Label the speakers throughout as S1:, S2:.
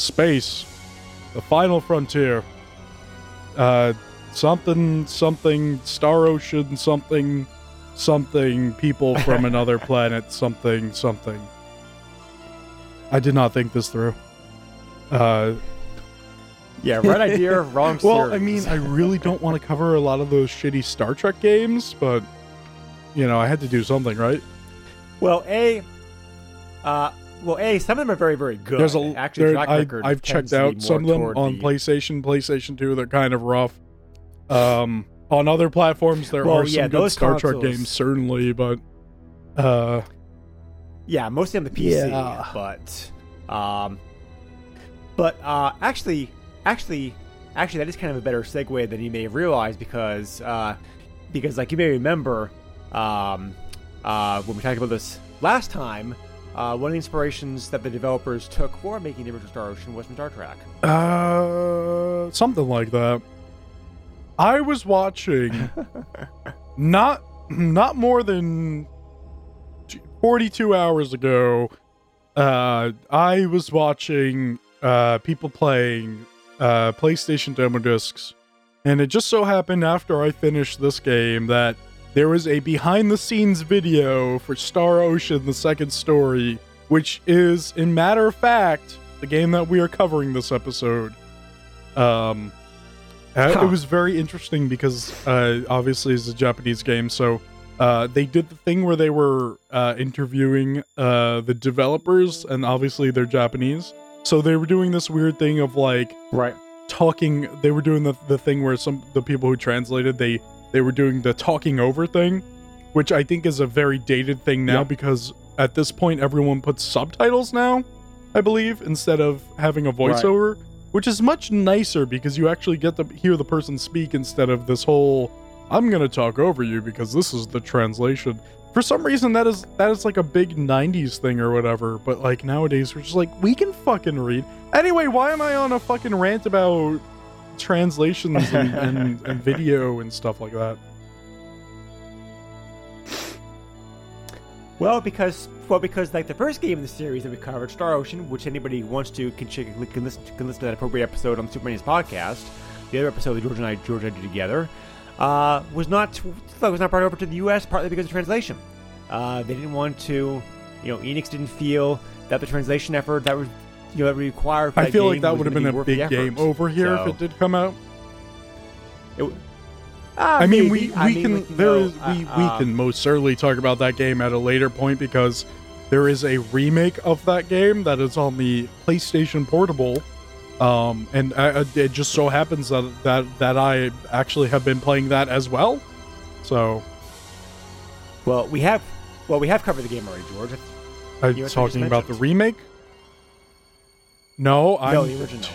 S1: space, the final frontier. Uh, something, something, Star Ocean, something, something, people from another planet, something, something. I did not think this through. Uh,
S2: Yeah, right idea, wrong
S1: well, I mean, I really don't want to cover a lot of those shitty Star Trek games, but you know, I had to do something, right?
S2: well, a, uh, well, a, some of them are very, very good.
S1: There's a
S2: actually
S1: there,
S2: track
S1: I. I've checked out some of them on
S2: the-
S1: PlayStation, PlayStation 2. They're kind of rough. Um, on other platforms, there
S2: Well,
S1: are some
S2: yeah,
S1: good
S2: those
S1: Star Trek games, certainly, but uh,
S2: Yeah, mostly on the PC,
S1: Yeah.
S2: but um, but uh, actually, actually, actually, that is kind of a better segue than you may have realized because uh, because like you may remember, um, uh, when we talked about this last time, uh, one of the inspirations that the developers took for making the original Star Ocean was from Star Trek.
S1: uh, something like that. I was watching not not more than 42 hours ago uh i was watching uh people playing uh playstation demo discs and it just so happened after i finished this game that there was a behind the scenes video for star ocean the second story which is in matter of fact the game that we are covering this episode um uh,
S2: Huh.
S1: it was very interesting because uh obviously it's a japanese game so uh, they did the thing where they were uh, interviewing uh, the developers, and obviously they're Japanese. So they were doing this weird thing of like
S2: Right.
S1: talking. They were doing the, the thing where some the people who translated they they were doing the talking over thing, which I think is a very dated thing now
S2: Yeah.
S1: because at this point everyone puts subtitles now, I believe, instead of having a
S2: Right.
S1: voiceover, which is much nicer because you actually get to hear the person speak instead of this whole I'm gonna talk over you because this is the translation. For some reason, that is that is like a big '90s thing or whatever. But like nowadays, we're just like we can fucking read. Anyway, why am I on a fucking rant about translations and, and, and video and stuff like that?
S2: Well, because well, because like the first game in the series that we covered, Star Ocean, which anybody wants to can, check, can listen can listen to that appropriate episode on Superman's podcast. The other episode that George and I George and I did together uh, was not was not brought over to the U.S. partly because of translation. Uh, they didn't want to, you know, Enix didn't feel that the translation effort that was you know that required.
S1: I feel like that would have been a big game over here
S2: So-
S1: if it did come out.
S2: It, Ah,
S1: I mean,
S2: maybe.
S1: we,
S2: I
S1: we
S2: mean,
S1: can
S2: like, you
S1: there
S2: know,
S1: is we,
S2: uh,
S1: we
S2: um,
S1: can most certainly talk about that game at a later point because there is a remake of that game that is on the PlayStation Portable, um, and uh, it just so happens that that that I actually have been playing that as well. So
S2: Well, we have well we have covered the game already, George.
S1: I'm
S2: You
S1: talking about the remake. No, I'm
S2: no, the original.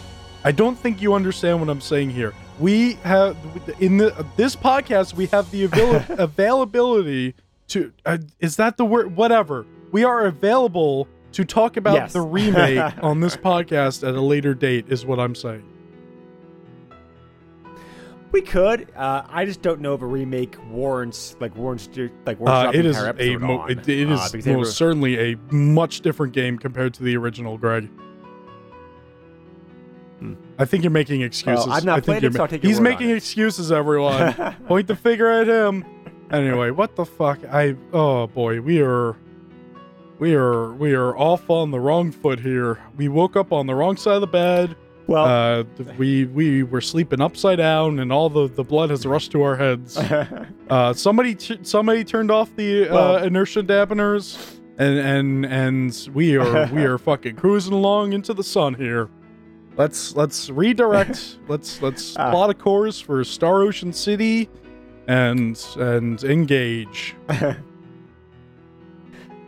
S1: I don't think you understand what I'm saying here. We have in the this podcast we have the avail- availability to uh, is that the word whatever. We are available to talk about
S2: Yes.
S1: the remake on this podcast at a later date is what I'm saying.
S2: We could. Uh, I just don't know if a remake warrants like warrants like warrants
S1: Uh, it is a mo- it, it
S2: uh,
S1: is
S2: they
S1: most
S2: were-
S1: certainly a much different game compared to the original, Greg.
S2: Hmm.
S1: I think you're making excuses.
S2: I've not
S1: I
S2: played it, so I'll take your
S1: He's
S2: word on
S1: making
S2: it.
S1: excuses, everyone. Point the finger at him. Anyway, what the fuck? I oh boy, we are we are we are off on the wrong foot here. We woke up on the wrong side of the bed.
S2: well,
S1: Uh, we we were sleeping upside down, and all the the blood has rushed to our heads. Uh, somebody t- somebody turned off the uh,
S2: Well-
S1: inertia dampeners, and and and we are we are fucking cruising along into the sun here. Let's let's redirect. let's let's
S2: Ah.
S1: plot a course for Star Ocean City, and and engage.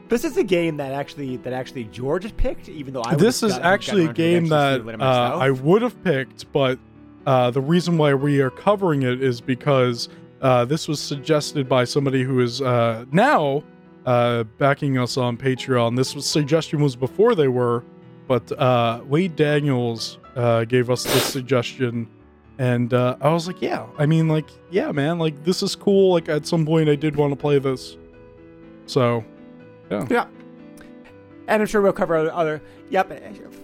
S2: this is a game that actually that actually George has picked, even though I
S1: this is actually a game that uh,
S2: seeing it myself.
S1: I would have picked, but uh, the reason why we are covering it is because uh, this was suggested by somebody who is uh, now uh, backing us on Patreon. This was, suggestion was before they were, but uh, Wade Daniels uh, gave us this suggestion. And uh, I was like, yeah, I mean, like, yeah, man, like, this is cool. Like, at some point, I did want to play this. So,
S2: Yeah. Yeah. And I'm sure we'll cover other, yep.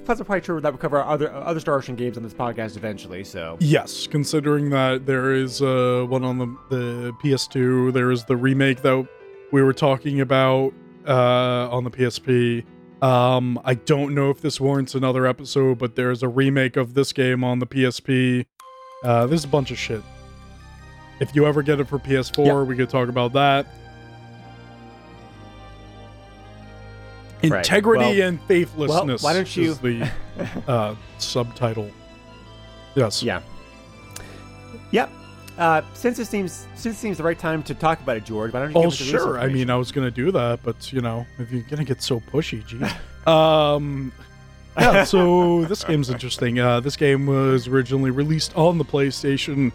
S2: Plus, I'm quite sure that we'll cover other other Star Ocean games on this podcast eventually. So
S1: Yes, considering that there is uh, one on the, the PS2, there is the remake that we were talking about uh, on the PSP. Um, I don't know if this warrants another episode, but there is a remake of this game on the PSP. Uh, there's a bunch of shit. If you ever get it for PS4,
S2: Yep.
S1: we could talk about that.
S2: Right.
S1: Integrity
S2: Well-
S1: and faithlessness.
S2: why don't you-
S1: is the uh, subtitle? Yes.
S2: yeah, yep. Uh, since it seems since it seems the right time to talk about it, George, why don't you?
S1: Oh,
S2: give us the release
S1: sure. I mean, I was gonna do that, but you know, if you're gonna get so pushy, gee. um, yeah. So this game's interesting. Uh, this game was originally released on the PlayStation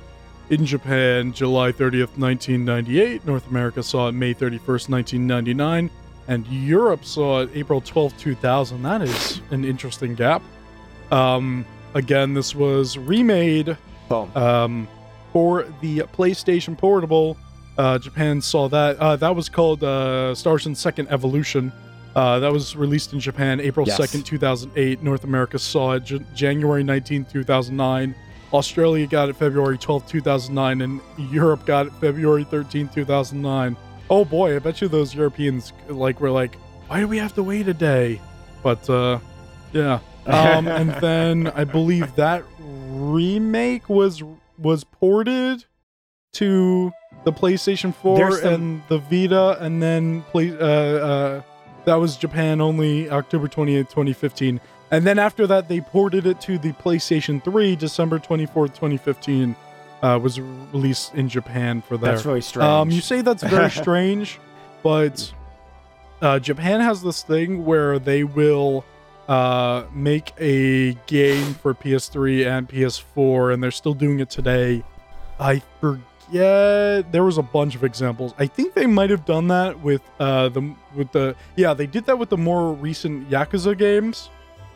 S1: in Japan, July 30th, 1998. North America saw it May 31st, 1999, and Europe saw it April 12th, 2000. That is an interesting gap. Um, again, this was remade
S2: Boom.
S1: um, for the PlayStation Portable. Uh, Japan saw that. Uh, that was called uh, Star Ocean Second Evolution. Uh, that was released in Japan April
S2: Yes.
S1: 2nd, 2008. North America saw it J- January 19th, 2009. Australia got it February 12th, 2009. And Europe got it February 13th, 2009. Oh boy, I bet you those Europeans like were like, why do we have to wait a day? But uh, yeah. Um, and then I believe that remake was was ported to the PlayStation 4
S2: some-
S1: and the Vita, and then play. Uh, uh, that was Japan only, October 28th, 2015. And then after that, they ported it to the PlayStation 3, December 24th, 2015. Uh, was released in Japan for that.
S2: That's really strange.
S1: Um, you say that's very strange, but uh, Japan has this thing where they will uh, make a game for PS3 and PS4, and they're still doing it today. I forget. There was a bunch of examples. I think they might have done that with uh, the with the yeah they did that with the more recent Yakuza games.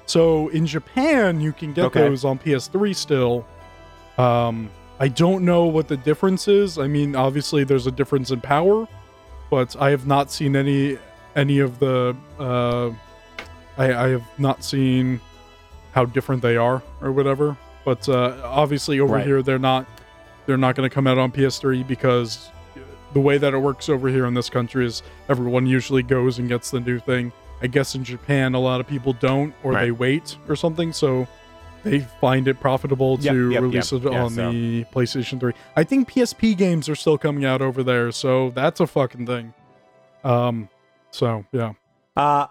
S1: So in Japan, you can get
S2: Okay.
S1: those on PS3 still. Um, I don't know what the difference is. I mean, obviously there's a difference in power, but I have not seen any any of the. Uh, I, I have not seen how different they are or whatever. But uh, obviously over
S2: Right.
S1: here they're not they're not going to come out on PS3 because the way that it works over here in this country is everyone usually goes and gets the new thing. I guess in Japan a lot of people don't or they wait or something, so they find it profitable
S2: Yep,
S1: to
S2: yep,
S1: release
S2: yep.
S1: it on
S2: so-
S1: the PlayStation 3. I think PSP games are still coming out over there, so that's a fucking thing. Um so yeah.
S2: Uh,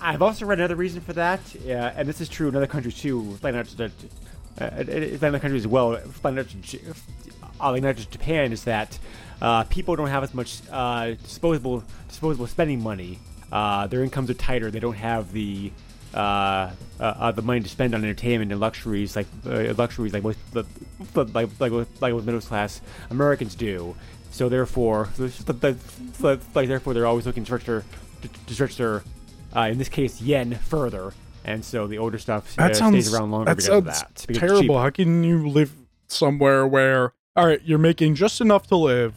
S2: I've also read another reason for that, uh, and this is true in other countries too. Uh, uh, other countries as well. Like not uh, just Japan, is that uh, people don't have as much uh, disposable disposable spending money. Their incomes are tighter. They don't have the the money to spend on entertainment and luxuries like luxuries like most like like like what- middle class Americans do. So therefore, like therefore, they're always looking to stretch their to stretch their, uh, in this case, yen further, and so the older stuff
S1: That
S2: uh,
S1: sounds
S2: stays around longer
S1: that
S2: because of that. because it's
S1: terrible. How can you live somewhere where all right, you're making just enough to live?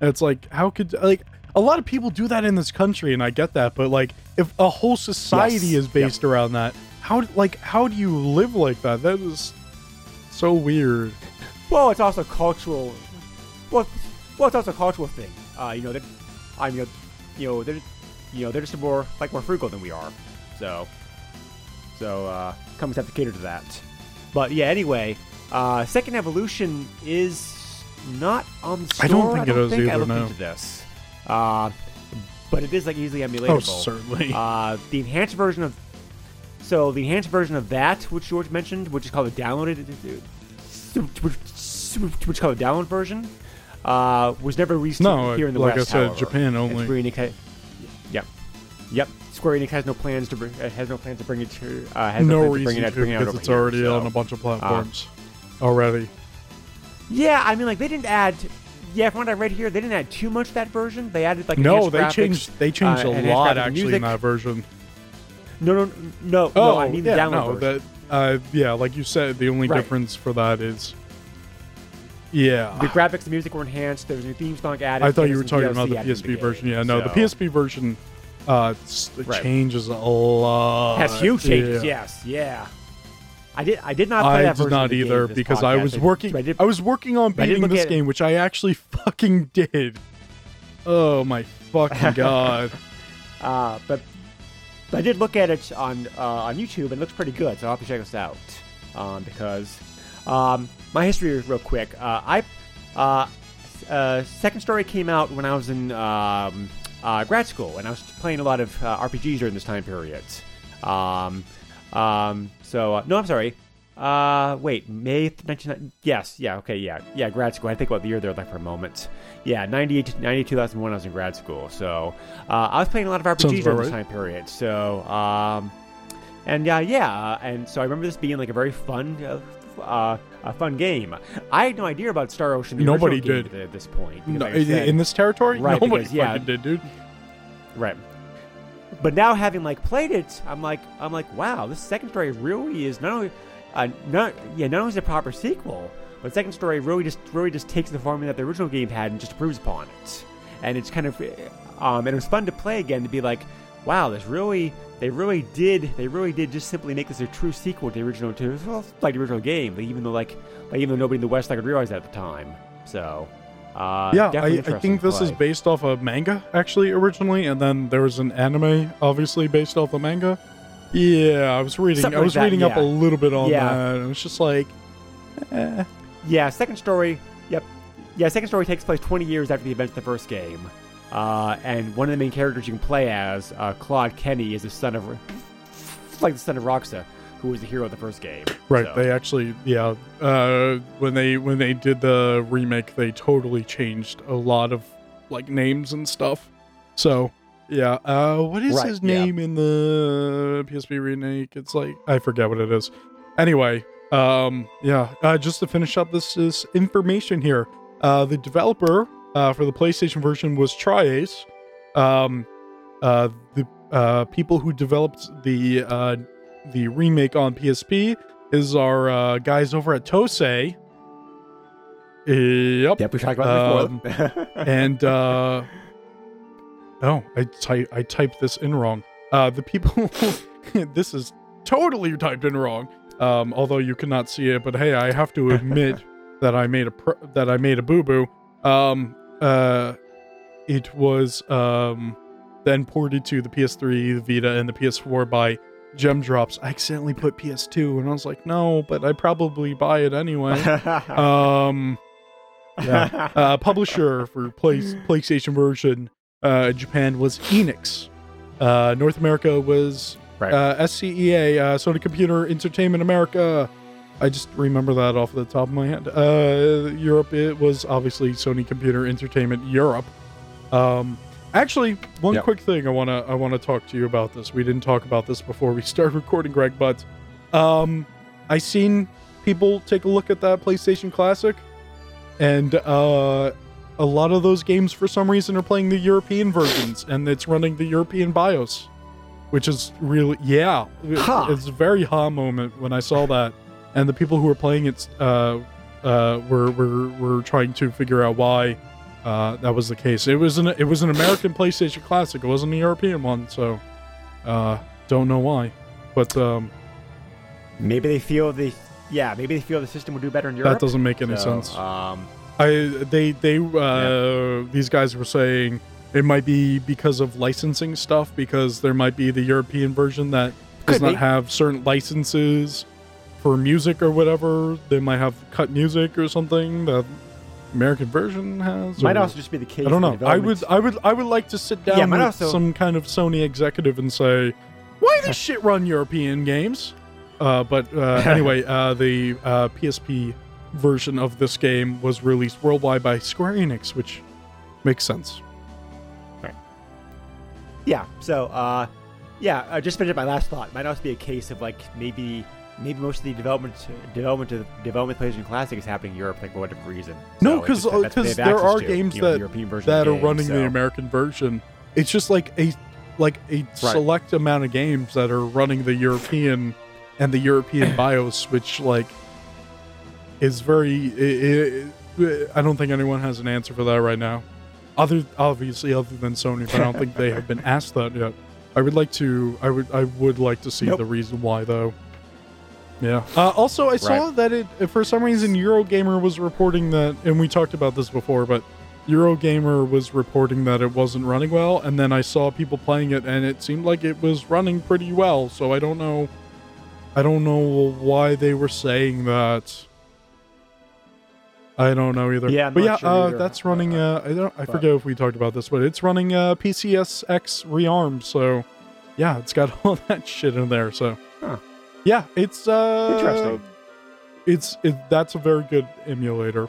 S1: And it's like how could like a lot of people do that in this country, and I get that, but like if a whole society
S2: Yes.
S1: is based around that, how like how do you live like that? That is so weird.
S2: Well, it's also cultural. Well, well, it's also a cultural thing. Uh, you know, that I mean, you know, they're you know they're just more like more frugal than we are. So, so uh, companies have to cater to that. But yeah, anyway, uh, Second Evolution is not on the store.
S1: I don't think it is
S2: I
S1: either,
S2: looked
S1: no.
S2: into this, uh, but it is like easily emulatable.
S1: Oh, certainly.
S2: Uh, the enhanced version of so the enhanced version of that, which George mentioned, which is called the downloaded, which, which is called the download version, uh, was never released
S1: no,
S2: here in the
S1: like
S2: West.
S1: I said,
S2: however.
S1: Japan only.
S2: Square Enix, ha- yep, yep. Square Enix has no plans to bring, uh, has no plans to bring it to, uh, has
S1: No
S2: no, plans to bring it
S1: to
S2: bring it out
S1: because it's
S2: here,
S1: already
S2: so.
S1: on a bunch of platforms already.
S2: Yeah, I mean, like they didn't add. Yeah, from what I read here, they didn't add too much to that version. They added like
S1: No, they
S2: graphics,
S1: changed they changed
S2: uh,
S1: a lot actually
S2: music.
S1: in that version.
S2: No, no, no,
S1: Oh,
S2: no. I mean
S1: yeah,
S2: the download
S1: no,
S2: version.
S1: that uh, yeah, like you said, the only
S2: Right.
S1: difference for that is, yeah.
S2: The graphics, the music were enhanced. There was a new theme song added.
S1: I thought you were talking about the
S2: added in
S1: PSP
S2: game,
S1: version. Yeah, no, the
S2: so-
S1: PSP version Uh, it's, it
S2: Right.
S1: changes a lot.
S2: has huge changes.
S1: Yeah.
S2: Yes, yeah. I did. I did not play
S1: I
S2: that
S1: did not
S2: of
S1: either
S2: for this
S1: because I was working.
S2: I did,
S1: I was working on beating this game, which I actually fucking did. Oh my fucking god!
S2: uh, but, but I did look at it on uh, on YouTube and it looks pretty good. So I'll have to check this out um, because um, my history is real quick. Uh, I uh, uh, second story came out when I was in um, uh, grad school and I was playing a lot of uh, RPGs during this time period. Um, um, so uh, no, I'm sorry. Uh, wait, May 1990. Yes, yeah, okay, yeah, yeah, grad school. I think about the year there like for a moment. Yeah, 98, 98 2001, I was in grad school. So uh, I was playing a lot of RPGs during this
S1: right.
S2: time period. So, um, and uh, yeah, uh, and so I remember this being like a very fun, uh, uh, a fun game. I had no idea about Star Ocean. The
S1: Nobody did.
S2: at, this point.
S1: No, in, this territory,
S2: Right,
S1: nobody
S2: because, yeah.
S1: fucking did, dude.
S2: Right. But now having like played it, I'm like I'm like, wow, this second story really is not only uh, not yeah, not only is it a proper sequel, but second story really just really just takes the formula that the original game had and just improves upon it. And it's kind of um and it was fun to play again to be like, wow, this really they really did they really did just simply make this a true sequel to the original to well, like the original game, like, even though like like even though nobody in the West like could realize that at the time. So uh,
S1: yeah, I, I think this is based off a manga actually originally, and then there was an anime obviously based off the manga. Yeah, I was reading.
S2: Something
S1: I
S2: like
S1: was
S2: that,
S1: reading up a little bit on
S2: Yeah.
S1: that, and it's just like, eh.
S2: Yeah, second story. Yep. Yeah, second story takes place 20 years after the events of the first game. Uh, and one of the main characters you can play as, uh, Claude Kenny, is the son of, like the son of Ronyx, who was the hero of the first game.
S1: Right.
S2: So-
S1: They actually, yeah. Uh, when they when they did the remake, they totally changed a lot of like names and stuff. So yeah. Uh, what is
S2: Right,
S1: his
S2: yeah.
S1: name in the PSP remake? It's like I forget what it is. Anyway, um, yeah. Uh, just to finish up this this information here. Uh, the developer uh, for the PlayStation version was Tri-Ace. Um, uh, the uh, people who developed the uh, the remake on PSP is our uh, guys over at Tose. Yep.
S2: Yep, we talked about
S1: Um,
S2: before.
S1: And uh oh, I ty- I typed this in wrong. Uh the people this is totally typed in wrong. Um although you cannot see it, but hey, I have to admit that I made a pr- that I made a boo-boo. Um uh it was um then ported to the PS3, the Vita, and the PS4 by Gemdrops. I accidentally put PS2 and I was like, no, but I probably buy it anyway. um yeah. uh, publisher for play, PlayStation version uh, in Japan was Enix. Uh, North America was
S2: right.
S1: uh, SCEA, uh, Sony Computer Entertainment America. I just remember that off the top of my head. Uh, Europe, it was obviously Sony Computer Entertainment Europe. Um, actually, one
S2: Yep.
S1: quick thing I wanna I wanna talk to you about this. We didn't talk about this before we started recording, Greg, but um, I seen people take a look at that PlayStation Classic, and uh, a lot of those games for some reason are playing the European versions, and it's running the European BIOS, which is really yeah,
S2: Huh.
S1: it's a very ha moment when I saw that, and the people who were playing it uh, uh, were were were trying to figure out why. Uh, that was the case. It was an it was an American PlayStation Classic. It wasn't a European one, so uh, don't know why. But um,
S2: maybe they feel the yeah, maybe they feel the system would do better in Europe.
S1: that doesn't make any
S2: So,
S1: sense.
S2: Um,
S1: I they they uh these guys were saying it might be because of licensing stuff because there might be the European version that does
S2: Could
S1: not
S2: be.
S1: have certain licenses for music or whatever. They might have cut music or something that American version has.
S2: might
S1: or-
S2: also just be the case.
S1: I don't know. I would I would I would like to sit down
S2: Yeah,
S1: with
S2: also-
S1: some kind of Sony executive and say, why this shit run European games? Uh, but uh, anyway, uh, the uh, PSP version of this game was released worldwide by Square Enix, which makes sense. Right.
S2: Yeah. So, uh, yeah, I just finished my last thought. Might also be a case of like maybe maybe most of the development development of development of PlayStation Classic is happening in Europe, like for whatever reason.
S1: No,
S2: So it's
S1: 'cause-
S2: just that- that's what they
S1: 'cause
S2: have
S1: there are
S2: to,
S1: games
S2: you know,
S1: that-
S2: version
S1: That
S2: of
S1: are
S2: game,
S1: running
S2: so.
S1: the American version. It's just like a like a select amount of games that are running the European and the European BIOS, which like is very. i i I don't think anyone has an answer for that right now. other obviously other than Sony, but I don't think they have been asked that yet. I would like to. I would. I would like to see
S2: Nope.
S1: the reason why, though. Yeah. Uh, also, I saw
S2: Right.
S1: that it for some reason Eurogamer was reporting that, and we talked about this before, but Eurogamer was reporting that it wasn't running well, and then I saw people playing it, and it seemed like it was running pretty well. So I don't know. I don't know why they were saying that. I don't know either.
S2: Yeah, I'm
S1: but
S2: not
S1: yeah,
S2: sure
S1: uh,
S2: either.
S1: that's running. Uh, I don't. I
S2: But-
S1: forget if we talked about this, but it's running uh, PCSX rearmed. So yeah, it's got all that shit in there. So
S2: Huh.
S1: Yeah, it's uh,
S2: Interesting.
S1: It's it, that's a very good emulator.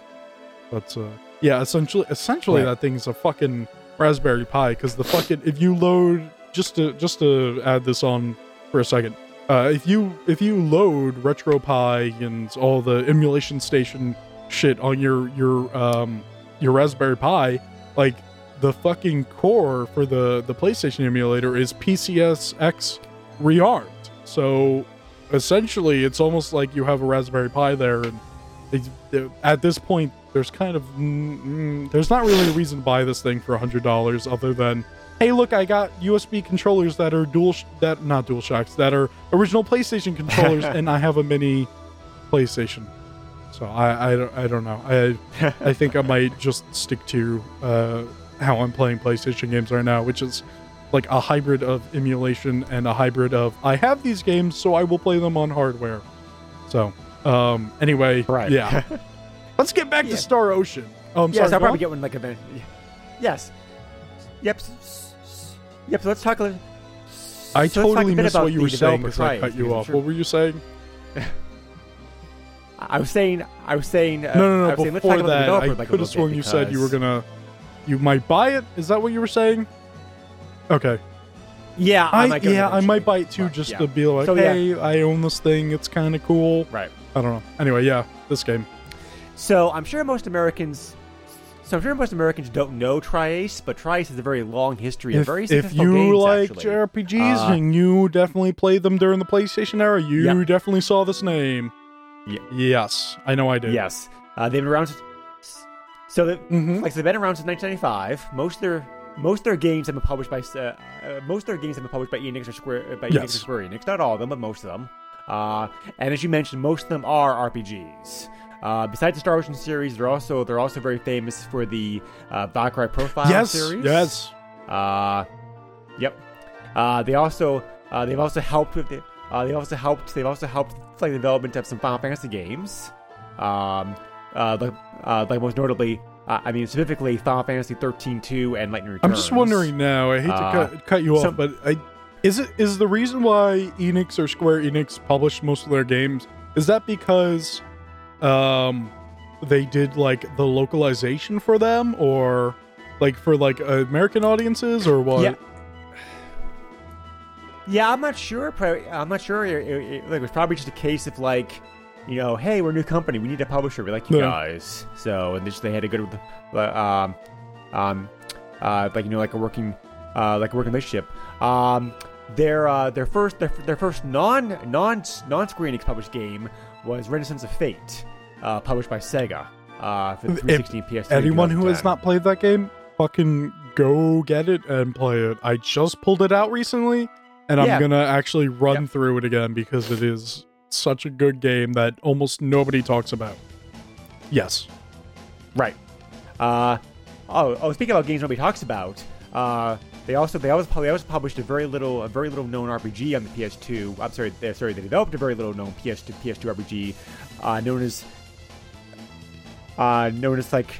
S1: But uh, yeah, essentially, essentially
S2: Right.
S1: that thing's a fucking Raspberry Pi because the fucking if you load just to just to add this on for a second. Uh, if you if you load RetroPie and all the emulation station shit on your your um your Raspberry Pi, like the fucking core for the the PlayStation emulator is PCSX rearmed. So essentially, it's almost like you have a Raspberry Pi there, and they, they- at this point, there's kind of mm, mm, there's not really a reason to buy this thing for a hundred dollars other than hey look i got usb controllers that are dual sh- that not dual shocks that are original playstation controllers and i have a mini playstation. So i i don't, I don't know. I i think i might just stick to uh how i'm playing playstation games right now which is like a hybrid of emulation and a hybrid of i have these games so i will play them on hardware so um anyway
S2: Right.
S1: yeah let's get back
S2: Yeah.
S1: to star ocean oh i'm
S2: yes,
S1: sorry
S2: I'll probably
S1: on.
S2: get one like a. Yes. Yep. s- s- Yep. So let's talk a little.
S1: I
S2: so let's talk
S1: totally
S2: bit
S1: missed what you were saying
S2: developer
S1: because I cut you off.
S2: sure-
S1: What were you saying?
S2: I was saying. I was saying. Uh,
S1: no, no,
S2: I
S1: no.
S2: was saying, let's
S1: Before
S2: talk
S1: that, I
S2: like
S1: could have sworn you said you were gonna, you might buy it. Is that what you were saying? Okay.
S2: Yeah. I,
S1: I,
S2: might
S1: yeah, I might buy it too,
S2: but
S1: just
S2: yeah.
S1: to be like,
S2: So, yeah.
S1: I own this thing. It's kind of cool.
S2: Right.
S1: I don't know. Anyway, yeah, this game.
S2: So I'm sure most Americans. So I'm sure most Americans don't know Tri-Ace, but Tri-Ace has a very long history of
S1: If,
S2: very
S1: if you
S2: games,
S1: like
S2: actually.
S1: JRPGs
S2: Uh,
S1: and you definitely played them during the PlayStation era, you
S2: Yeah.
S1: definitely saw this name.
S2: Ye-
S1: Yes, I know I did.
S2: Yes, uh, they've been around. Since, so, the,
S1: hmm
S2: like, so they've been around since 1995. Most of their most of their games have been published by uh, uh, most of their games have been published by Enix or Square uh, by Enix or Square Enix. Not all of them, but most of them. Uh, and as you mentioned, most of them are RPGs. Uh, besides the Star Ocean series, they're also they're also very famous for the uh, Valkyrie Profile
S1: Yes,
S2: series.
S1: yes.
S2: Uh, yep. Uh, they also uh, they've also helped with the uh, they've also helped they've also helped like the development of some Final Fantasy games. Um, uh, like, uh, like most notably, uh, I mean specifically Final Fantasy 13 2 and Lightning Returns.
S1: I'm just wondering now. I hate
S2: Uh,
S1: to cut, cut you off,
S2: some-
S1: but I is it is the reason why Enix or Square Enix published most of their games is that because um they did like the localization for them or like for like American audiences or what?
S2: Yeah. Yeah, I'm not sure. Probably, I'm not sure. It, it- it- like, it was probably just a case of like, you know, hey, we're a new company. We need a publisher. We like you
S1: Yeah.
S2: guys. So, and they, just, they had a good, uh, um, um, uh, like you know, like a working, uh, like a working relationship. Um, their uh, their first their, their first non non non Square Enix published game was Resonance of Fate, uh, published by Sega. Uh, for the 360 PS3.
S1: Anyone who has not played that game, fucking go get it and play it. I just pulled it out recently, and
S2: Yeah.
S1: I'm gonna actually run
S2: Yep.
S1: through it again because it is such a good game that almost nobody talks about. Yes.
S2: Right. Uh, oh, oh. Speaking about games nobody talks about, uh, they also they also they also published a very little a very little known RPG on the PS2. I'm sorry, they, sorry, they developed a very little known PS2 PS2 RPG, uh, known as uh, known as like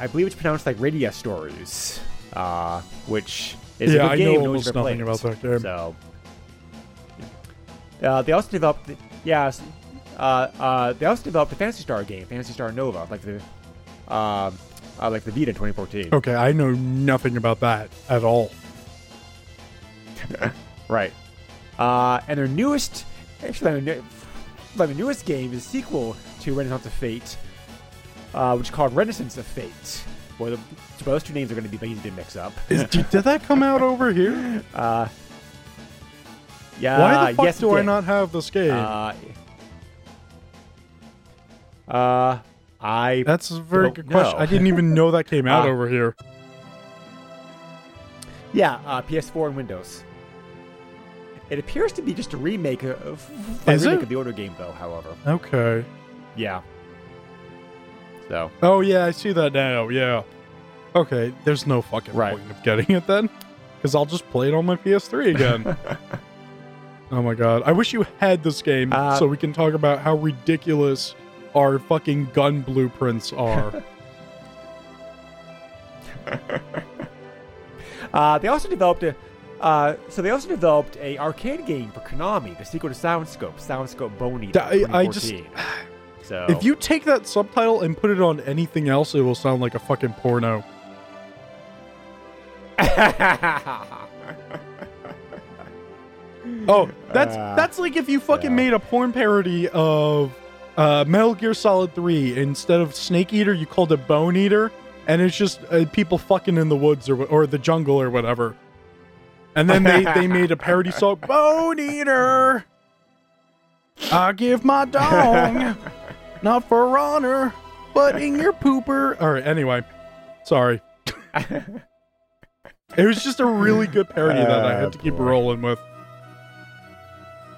S2: I believe it's pronounced like Radia Stories, uh, which is
S1: Yeah,
S2: a good
S1: I
S2: game.
S1: know
S2: no one's
S1: almost nothing
S2: played.
S1: about that game.
S2: So, uh, they also developed, the, yeah, uh, uh, they also developed a Phantasy Star game, Phantasy Star Nova, like the, um, uh, like the Vita in 2014.
S1: Okay, I know nothing about that at all.
S2: Right. Uh, and their newest, actually, their, their newest game is a sequel to Resonance of Fate, uh, which is called Resonance of Fate. Boy, the, so those two names are going to be easy to mix up.
S1: Is, did, did that come out over here?
S2: Uh, yeah.
S1: Why the fuck
S2: yes,
S1: do I not have this game?
S2: Uh, uh, I
S1: That's a very good question. I didn't even know that came out
S2: Uh,
S1: over here.
S2: Yeah, uh, PS4 and Windows. It appears to be just a remake of, a
S1: Is
S2: remake
S1: it?
S2: of the older game, though. However,
S1: Okay.
S2: yeah. So
S1: Oh yeah, I see that now. Yeah. Okay, there's no fucking
S2: Right.
S1: point of getting it then, because I'll just play it on my PS3 again. oh my god, I wish you had this game
S2: Uh,
S1: so we can talk about how ridiculous our fucking gun blueprints are.
S2: uh, they also developed a. Uh, so they also developed a arcade game for Konami, the sequel to Soundscope, Soundscope Bone Eater,
S1: I- I just-
S2: 2014. so
S1: if you take that subtitle and put it on anything else, it will sound like a fucking porno. Oh, that's
S2: Uh,
S1: that's like if you fucking
S2: yeah.
S1: made a porn parody of uh, Metal Gear Solid 3 instead of Snake Eater, you called it Bone Eater, and it's just uh, people fucking in the woods or or the jungle or whatever. And then they they made a parody song, Bone Eater. I give my dong, not for honor, but in your pooper. All right, anyway, sorry. It was just a really good parody that I
S2: Ah,
S1: had to keep rolling with.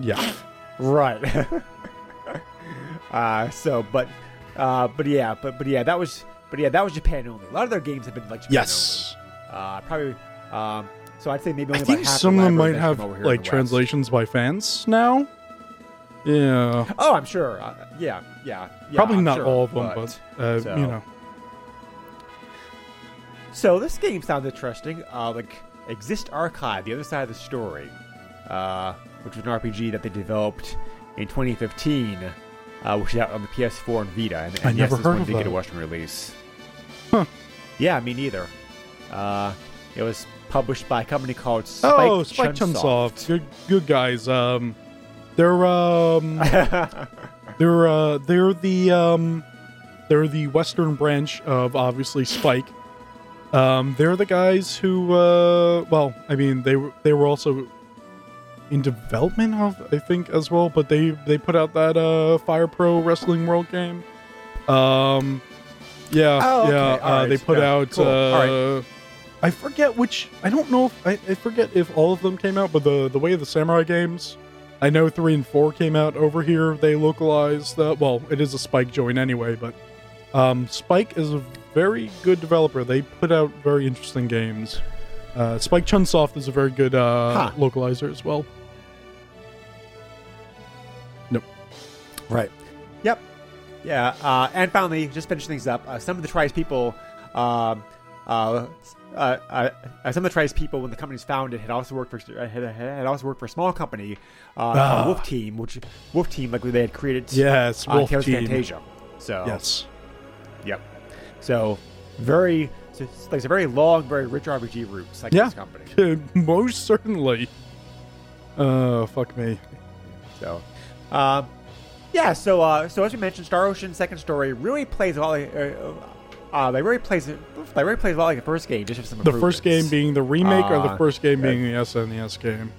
S1: Yeah.
S2: right. uh, so, but, uh, but yeah, but but yeah, that was, but yeah, that was Japan only. A lot of their games have been like Japan
S1: Yes.
S2: only. Uh, probably. Um, so I'd say maybe
S1: I
S2: only
S1: think
S2: half
S1: some of them might have
S2: come over here in
S1: like translations by fans now. Yeah.
S2: Oh, I'm sure. Uh, yeah, yeah, yeah.
S1: Probably
S2: I'm
S1: not
S2: sure,
S1: all of them, but, uh,
S2: so-
S1: you know.
S2: So this game sounds interesting. Uh, like Exist Archive, the other side of the story, uh, which was an RPG that they developed in 2015, uh, which is out on the PS4 and Vita. And, and
S1: I
S2: yes,
S1: never
S2: this
S1: heard
S2: one
S1: of
S2: did get a. Western release.
S1: Huh.
S2: Yeah, me neither. Uh, it was published by a company called Spike
S1: oh, Spike Chunsoft. Good good guys. Um they're um they're uh they're the um they're the western branch of obviously Spike. Um they're the guys who uh well, I mean they were they were also in development of I think as well, but they they put out that uh Fire Pro Wrestling World game. Um yeah,
S2: Oh, okay.
S1: yeah, uh,
S2: right.
S1: they put
S2: Yeah,
S1: out
S2: cool.
S1: Uh
S2: right.
S1: I forget which. I don't know if I, I forget if all of them came out, but the the way of the samurai games, I know three and four came out over here. They localized that. Well, it is a Spike joint anyway, but um, Spike is a very good developer. They put out very interesting games. Uh, Spike Chunsoft is a very good uh,
S2: Huh.
S1: localizer as well.
S2: Right. Yep. Yeah. Uh, and finally, just finish things up. Uh, some of the Tri-Ace people, um, uh, uh, uh, uh, some of the Tri-Ace people, when the company's founded, had also worked for uh, had, had also worked for a small company, uh,
S1: Ah.
S2: called Wolf Team, which Wolf Team, like they had created.
S1: Yes,
S2: uh,
S1: Wolf
S2: Tales
S1: Team.
S2: Fantasia. So
S1: Yes.
S2: Yep. So very, so it's like a very long, very rich RPG roots. Like
S1: Yeah.
S2: this company.
S1: Most certainly. Uh, fuck me.
S2: So, um, yeah. So, uh, so as we mentioned, Star Ocean Second Story really plays a lot like, uh, uh, they really plays, they really plays a lot like the first game, just with some
S1: The first game being the remake, or the
S2: Uh,
S1: first game
S2: uh,
S1: being the SNES game.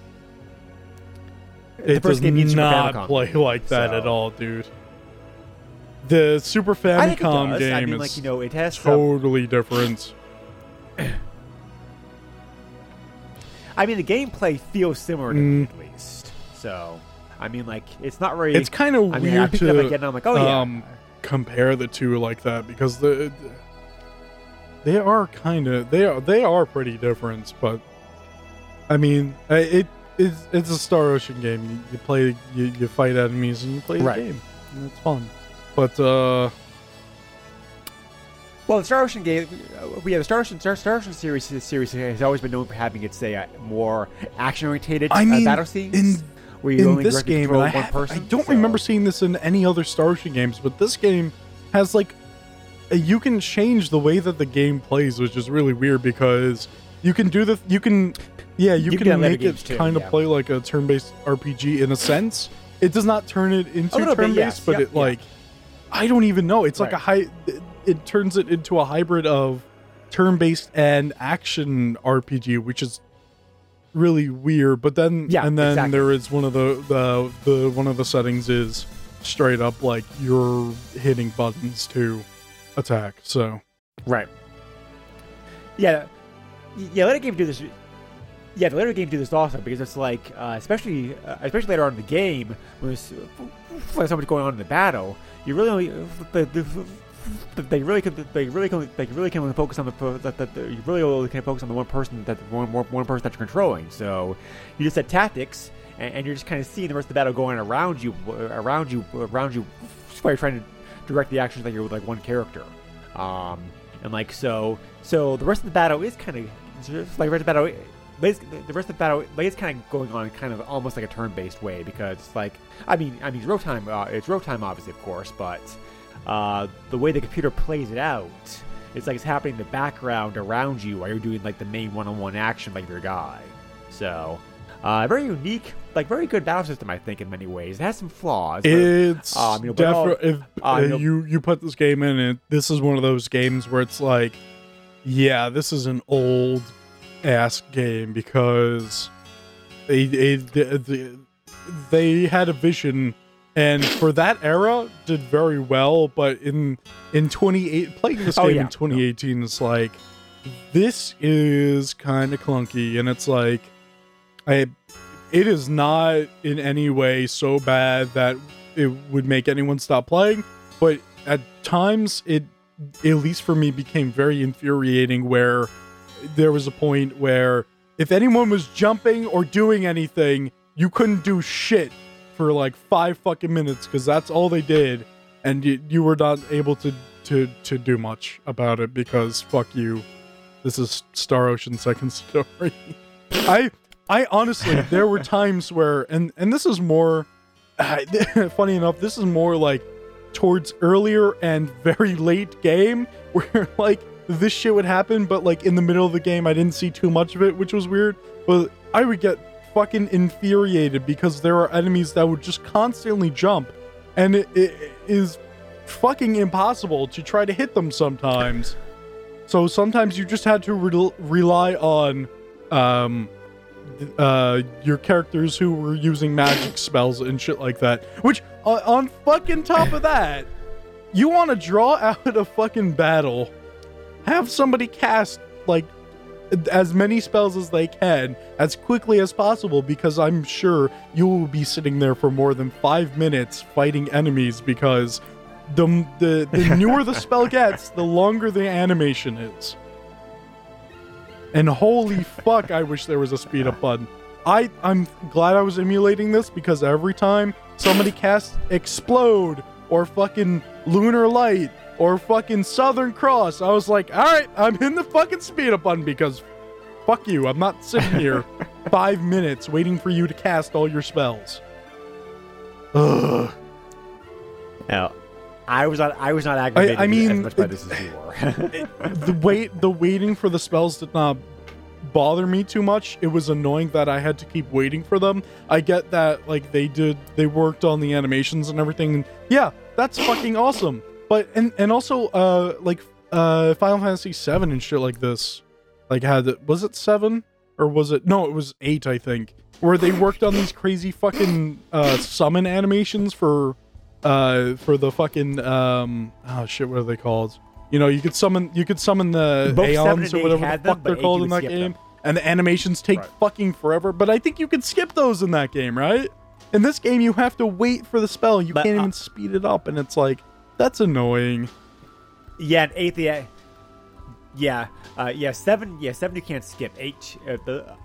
S2: The
S1: it
S2: first
S1: does
S2: game
S1: not play like that at all, dude. The Super
S2: it
S1: Famicom game
S2: I mean,
S1: is
S2: like you know, it has. Some,
S1: totally different.
S2: I mean, the gameplay feels similar to me at least. So, I mean, like it's not really.
S1: It's kind of
S2: I mean,
S1: weird
S2: I picked it up
S1: to
S2: again, and I'm like, oh yeah.
S1: um, compare the two like that because the they are kind of they are they are pretty different, but I mean, I- it it's it's a Star Ocean game. You, you play you, you fight enemies and you play
S2: Right.
S1: the game. And it's fun, but uh.
S2: Well, the Star Ocean game, we yeah, the Star Ocean, Star, Star Ocean series, this series has always been known for having its say uh, more action-oriented
S1: I mean,
S2: uh, battle scenes.
S1: in
S2: where you
S1: in
S2: only
S1: this game,
S2: control
S1: and I,
S2: one
S1: have-
S2: person.
S1: I don't
S2: so-
S1: remember seeing this in any other Star Ocean games, but this game has like you can change the way that the game plays, which is really weird because you can do the you can yeah you,
S2: You can
S1: can,
S2: do that in later
S1: make it kind of
S2: yeah.
S1: play like a turn-based RPG in a sense. It does not turn it into
S2: little bit,
S1: turn-based,
S2: yes.
S1: but
S2: Yep,
S1: it like I don't even know. It's like a high. It, it turns it into a hybrid of turn-based and action RPG, which is really weird. But then,
S2: Yeah,
S1: and then
S2: exactly.
S1: there is one of the the the one of the settings is straight up like you're hitting buttons to attack. So
S2: Right. Yeah, yeah. Let a game do this. yeah, the later game do this also because it's like, uh, especially uh, especially later on in the game, when there's when so much going on in the battle, you really only the, the, they really can they really can they really can only focus on the that, that you really only can focus on the one person that one, one, one person that you're controlling. So you just set tactics and, and you're just kind of seeing the rest of the battle going around you around you around you while you're trying to direct the actions like you're with like one character. Um, and like so so the rest of the battle is kind of like the rest of the battle the rest of the battle is kind of going on kind of almost like a turn-based way because like I mean I mean it's real time uh, it's real time obviously of course but uh, the way the computer plays it out, it's like it's happening in the background around you while you're doing like the main one-on-one action like your guy. So, uh, very unique, like very good battle system, I think, in many ways. It has some flaws.
S1: It's um, you know, definitely if uh, you, know, you you put this game in, and this is one of those games where it's like, yeah, this is an old ass game because they they, they, they had a vision and for that era did very well but in in 28 playing this oh, game yeah. in 2018 it's like this is kind of clunky and it's like i it is not in any way so bad that it would make anyone stop playing but at times it at least for me became very infuriating where there was a point where if anyone was jumping or doing anything you couldn't do shit for like five fucking minutes because that's all they did, and you, you were not able to to to do much about it because fuck you. This is Star Ocean Second Story. I I honestly there were times where and and this is more funny enough this is more like towards earlier and very late game where like this shit would happen but like in the middle of the game I didn't see too much of it which was weird but I would get fucking infuriated because there are enemies that would just constantly jump, and it, it is fucking impossible to try to hit them sometimes. So sometimes you just had to re- rely on um, uh, your characters who were using magic spells and shit like that. Which, uh, on fucking top of that, you want to draw out a fucking battle, have somebody cast like as many spells as they can as quickly as possible because I'm sure you will be sitting there for more than five minutes fighting enemies because the the, the newer the spell gets, the longer the animation is. And holy fuck, I wish there was a speed up button. I I'm glad I was emulating this because every time somebody casts explode or fucking lunar light or fucking Southern Cross. I was like, all right, I'm in the fucking speed up button because fuck you. I'm not sitting here five minutes waiting for you to cast all your spells. Ugh.
S2: Now, I was not. I was not aggravated I, I mean, as much by this as you
S1: were. the wait, the waiting for the spells did not bother me too much. It was annoying that I had to keep waiting for them. I get that, like they did, they worked on the animations and everything. Yeah, that's fucking awesome but and and also uh like uh Final Fantasy Seven and shit like this, like had was it seven? Or was it no it was eight I think. Where they worked on these crazy fucking uh summon animations for uh for the fucking um oh shit what are they called? You know you could summon you could summon the
S2: Both
S1: aeons or whatever
S2: the
S1: fuck they're called in that game. them. and the animations take right. fucking forever but I think you can skip those in that game right? In this game you have to wait for the spell. You but, can't uh, even speed it up and it's like that's annoying.
S2: Yeah, and eight. Yeah, yeah, uh, yeah. Seven. Yeah, seven. You can't skip. Eight. Uh, the.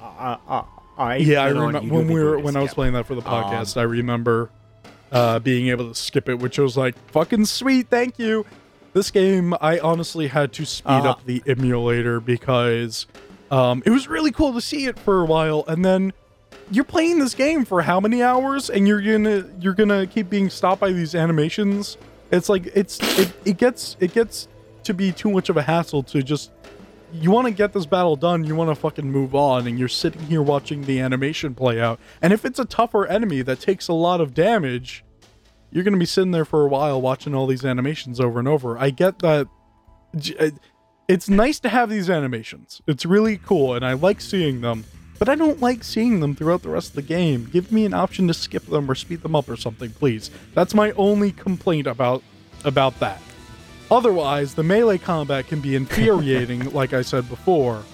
S2: Uh, uh, uh, uh
S1: yeah, I remember when we were when I was playing that for the podcast. Um, I remember uh, being able to skip it, which was like fucking sweet. Thank you. This game, I honestly had to speed uh, up the emulator because um, it was really cool to see it for a while, and then you're playing this game for how many hours, and you're gonna you're gonna keep being stopped by these animations it's like it's it, it gets it gets to be too much of a hassle to just you want to get this battle done, you want to fucking move on, and you're sitting here watching the animation play out. And if it's a tougher enemy that takes a lot of damage, you're going to be sitting there for a while watching all these animations over and over. I get that. Uh, it's nice to have these animations. It's really cool, and I like seeing them but I don't like seeing them throughout the rest of the game. Give me an option to skip them or speed them up or something, please. That's my only complaint about about that. Otherwise, the melee combat can be infuriating, like I said before.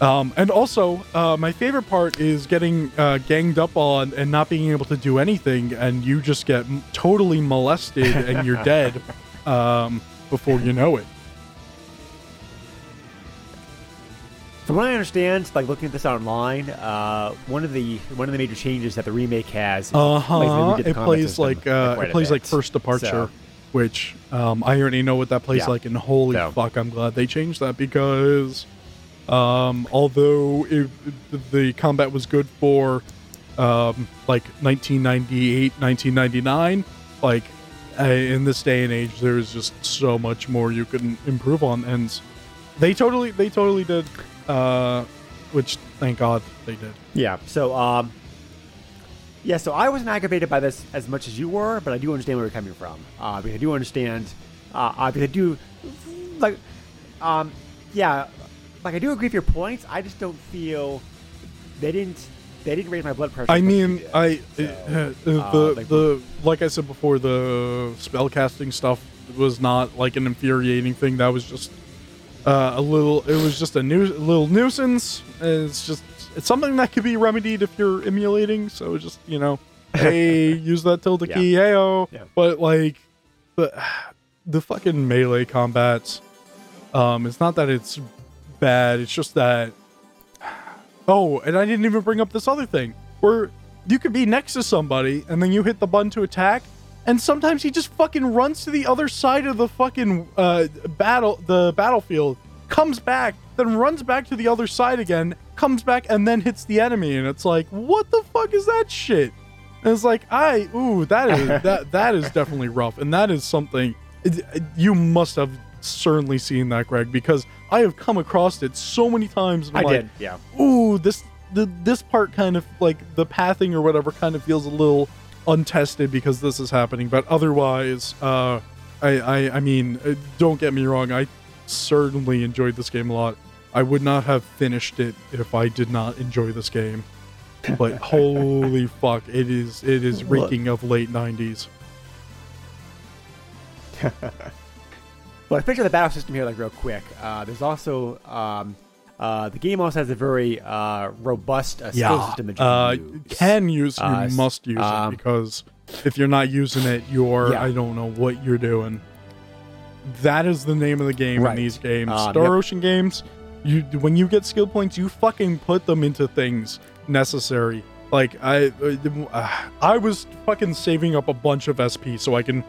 S1: Um, and also, uh, my favorite part is getting uh, ganged up on and not being able to do anything, and you just get totally molested and you're dead um, before you know it.
S2: From what I understand, like looking at this online, uh, one of the one of the major changes that the remake has,
S1: Uh
S2: like,
S1: huh.
S2: they redid the
S1: It plays like uh, it plays like. First Departure,
S2: So,
S1: which um, I already know what that plays
S2: Yeah.
S1: like, and holy
S2: So-
S1: fuck, I'm glad they changed that because um, although it, the combat was good for um, like 1998, 1999, like uh, in this day and age, there's just so much more you can improve on, and they totally they totally did. Uh, which thank God they did.
S2: yeah. So, um, yeah. So I wasn't aggravated by this as much as you were, but I do understand where you're coming from. Uh, because I do understand. Uh, uh, because I do, like, um, yeah, like I do agree with your points. I just don't feel they didn't they didn't raise my blood pressure.
S1: I
S2: as much as you
S1: mean. I
S2: So,
S1: uh, the
S2: uh, like-
S1: the like I said before, the spell casting stuff was not like an infuriating thing. That was just uh, a little. It was just a nu- little nuisance. It's just it's something that could be remedied if you're emulating. So just you know, hey, use that tilde
S2: Yeah.
S1: key, heyo.
S2: Yeah.
S1: But like the the fucking melee combats. Um, it's not that it's bad. It's just that Oh, and I didn't even bring up this other thing where you could be next to somebody and then you hit the button to attack, and sometimes he just fucking runs to the other side of the fucking uh, battle, the battlefield, comes back, then runs back to the other side again, comes back, and then hits the enemy, and it's like, what the fuck is that shit? And it's like, I, ooh, that is that that is definitely rough, and that is something it- it- you must have certainly seen that, Greg, because I have come across it so many times.
S2: I
S1: like,
S2: did. Yeah.
S1: ooh, this the this part kind of like the pathing or whatever kind of feels a little untested because this is happening. But otherwise, uh, I I I mean, uh, don't get me wrong, I certainly enjoyed this game a lot. I would not have finished it if I did not enjoy this game. But holy fuck, it is it is reeking of late '90s.
S2: Well, I picture the battle system here like real quick. Uh, there's also um, uh, the game also has a very uh, robust uh, skill system that you
S1: uh,
S2: can use.
S1: can use you
S2: Uh,
S1: must use
S2: um,
S1: it because if you're not using it, you're
S2: Yeah.
S1: I don't know what you're doing. That is the name of the game
S2: Right.
S1: in these games.
S2: Um,
S1: Star
S2: yep.
S1: Ocean games, you when you get skill points, you fucking put them into things necessary. Like I, I was fucking saving up a bunch of SP so I can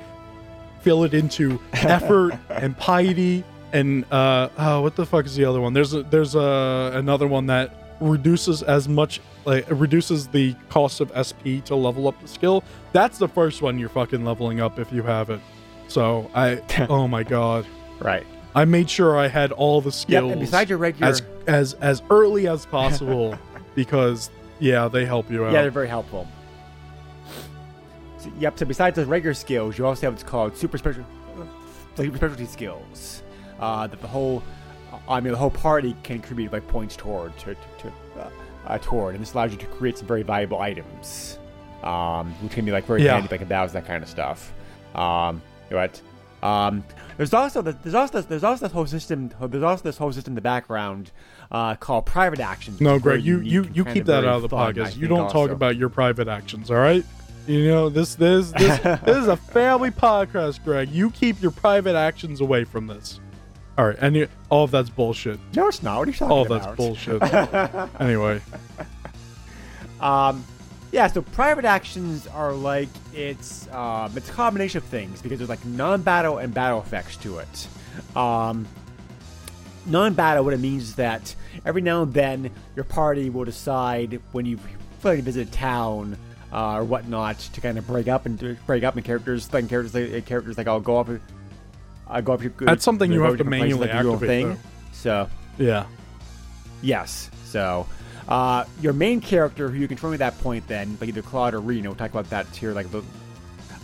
S1: fill it into effort and piety and uh oh, what the fuck is the other one there's a there's a another one that reduces as much like reduces the cost of sp to level up the skill that's the first one you're fucking leveling up if you have it so i oh my god
S2: right.
S1: i made sure i had all the skills
S2: And besides your regular,
S1: as as as early as possible because yeah they help you out
S2: yeah, they're very helpful. So, yep. So besides the regular skills, you also have what's called super special, super specialty skills. Uh, that the whole, I mean, the whole party can contribute like points toward to, to, to uh, uh, toward, and this allows you to create some very valuable items, um, which can be like very
S1: Yeah.
S2: handy, like battles, that kind of stuff. Um, right. Um, there's also the, there's also this, there's also this whole system there's also this whole system in the background uh, called private actions.
S1: No,
S2: which is very
S1: Greg, you you you keep that out of the
S2: fun,
S1: podcast. You don't talk about your private actions, all right? You know this this this this is a family podcast, Greg. You keep your private actions away from this. All right, and you, all of that's bullshit.
S2: No, it's not. What are you talking
S1: All
S2: about?
S1: that's bullshit. anyway,
S2: Um, yeah. So private actions are like it's um, it's a combination of things because there's like non-battle and battle effects to it. Um, non-battle, what it means is that every now and then your party will decide when you feel like to visit a town uh, or whatnot to kind of break up and break up and characters like characters like characters like I'll go up. I go up to
S1: That's something you have to manually
S2: your
S1: activate,
S2: thing.
S1: though.
S2: So
S1: yeah,
S2: Yes. So, uh, your main character, who you control at that point, then, like either Claude or Rena, we'll talk about that here, like, a little-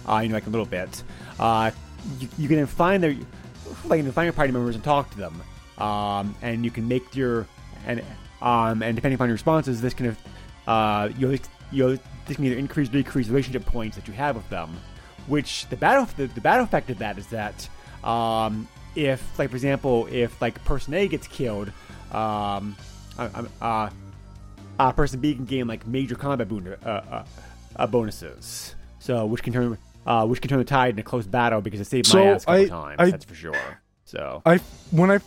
S2: uh, you know, like a little bit. Uh, you, you can find their, like, you can find your party members and talk to them, um, and you can make your, and um, and depending upon your responses, this can, uh, you'll, you'll, this can either increase or decrease relationship points that you have with them. Which the battle, the, the battle effect of that is that, um, if, like, for example, if like person A gets killed, um, uh, uh, uh, person B can gain like major combat boon, uh, uh, uh, bonuses. So which can turn uh, which can turn the tide in a close battle because it saved
S1: So,
S2: my ass a couple
S1: I-
S2: times.
S1: I-
S2: that's for sure. So
S1: I when I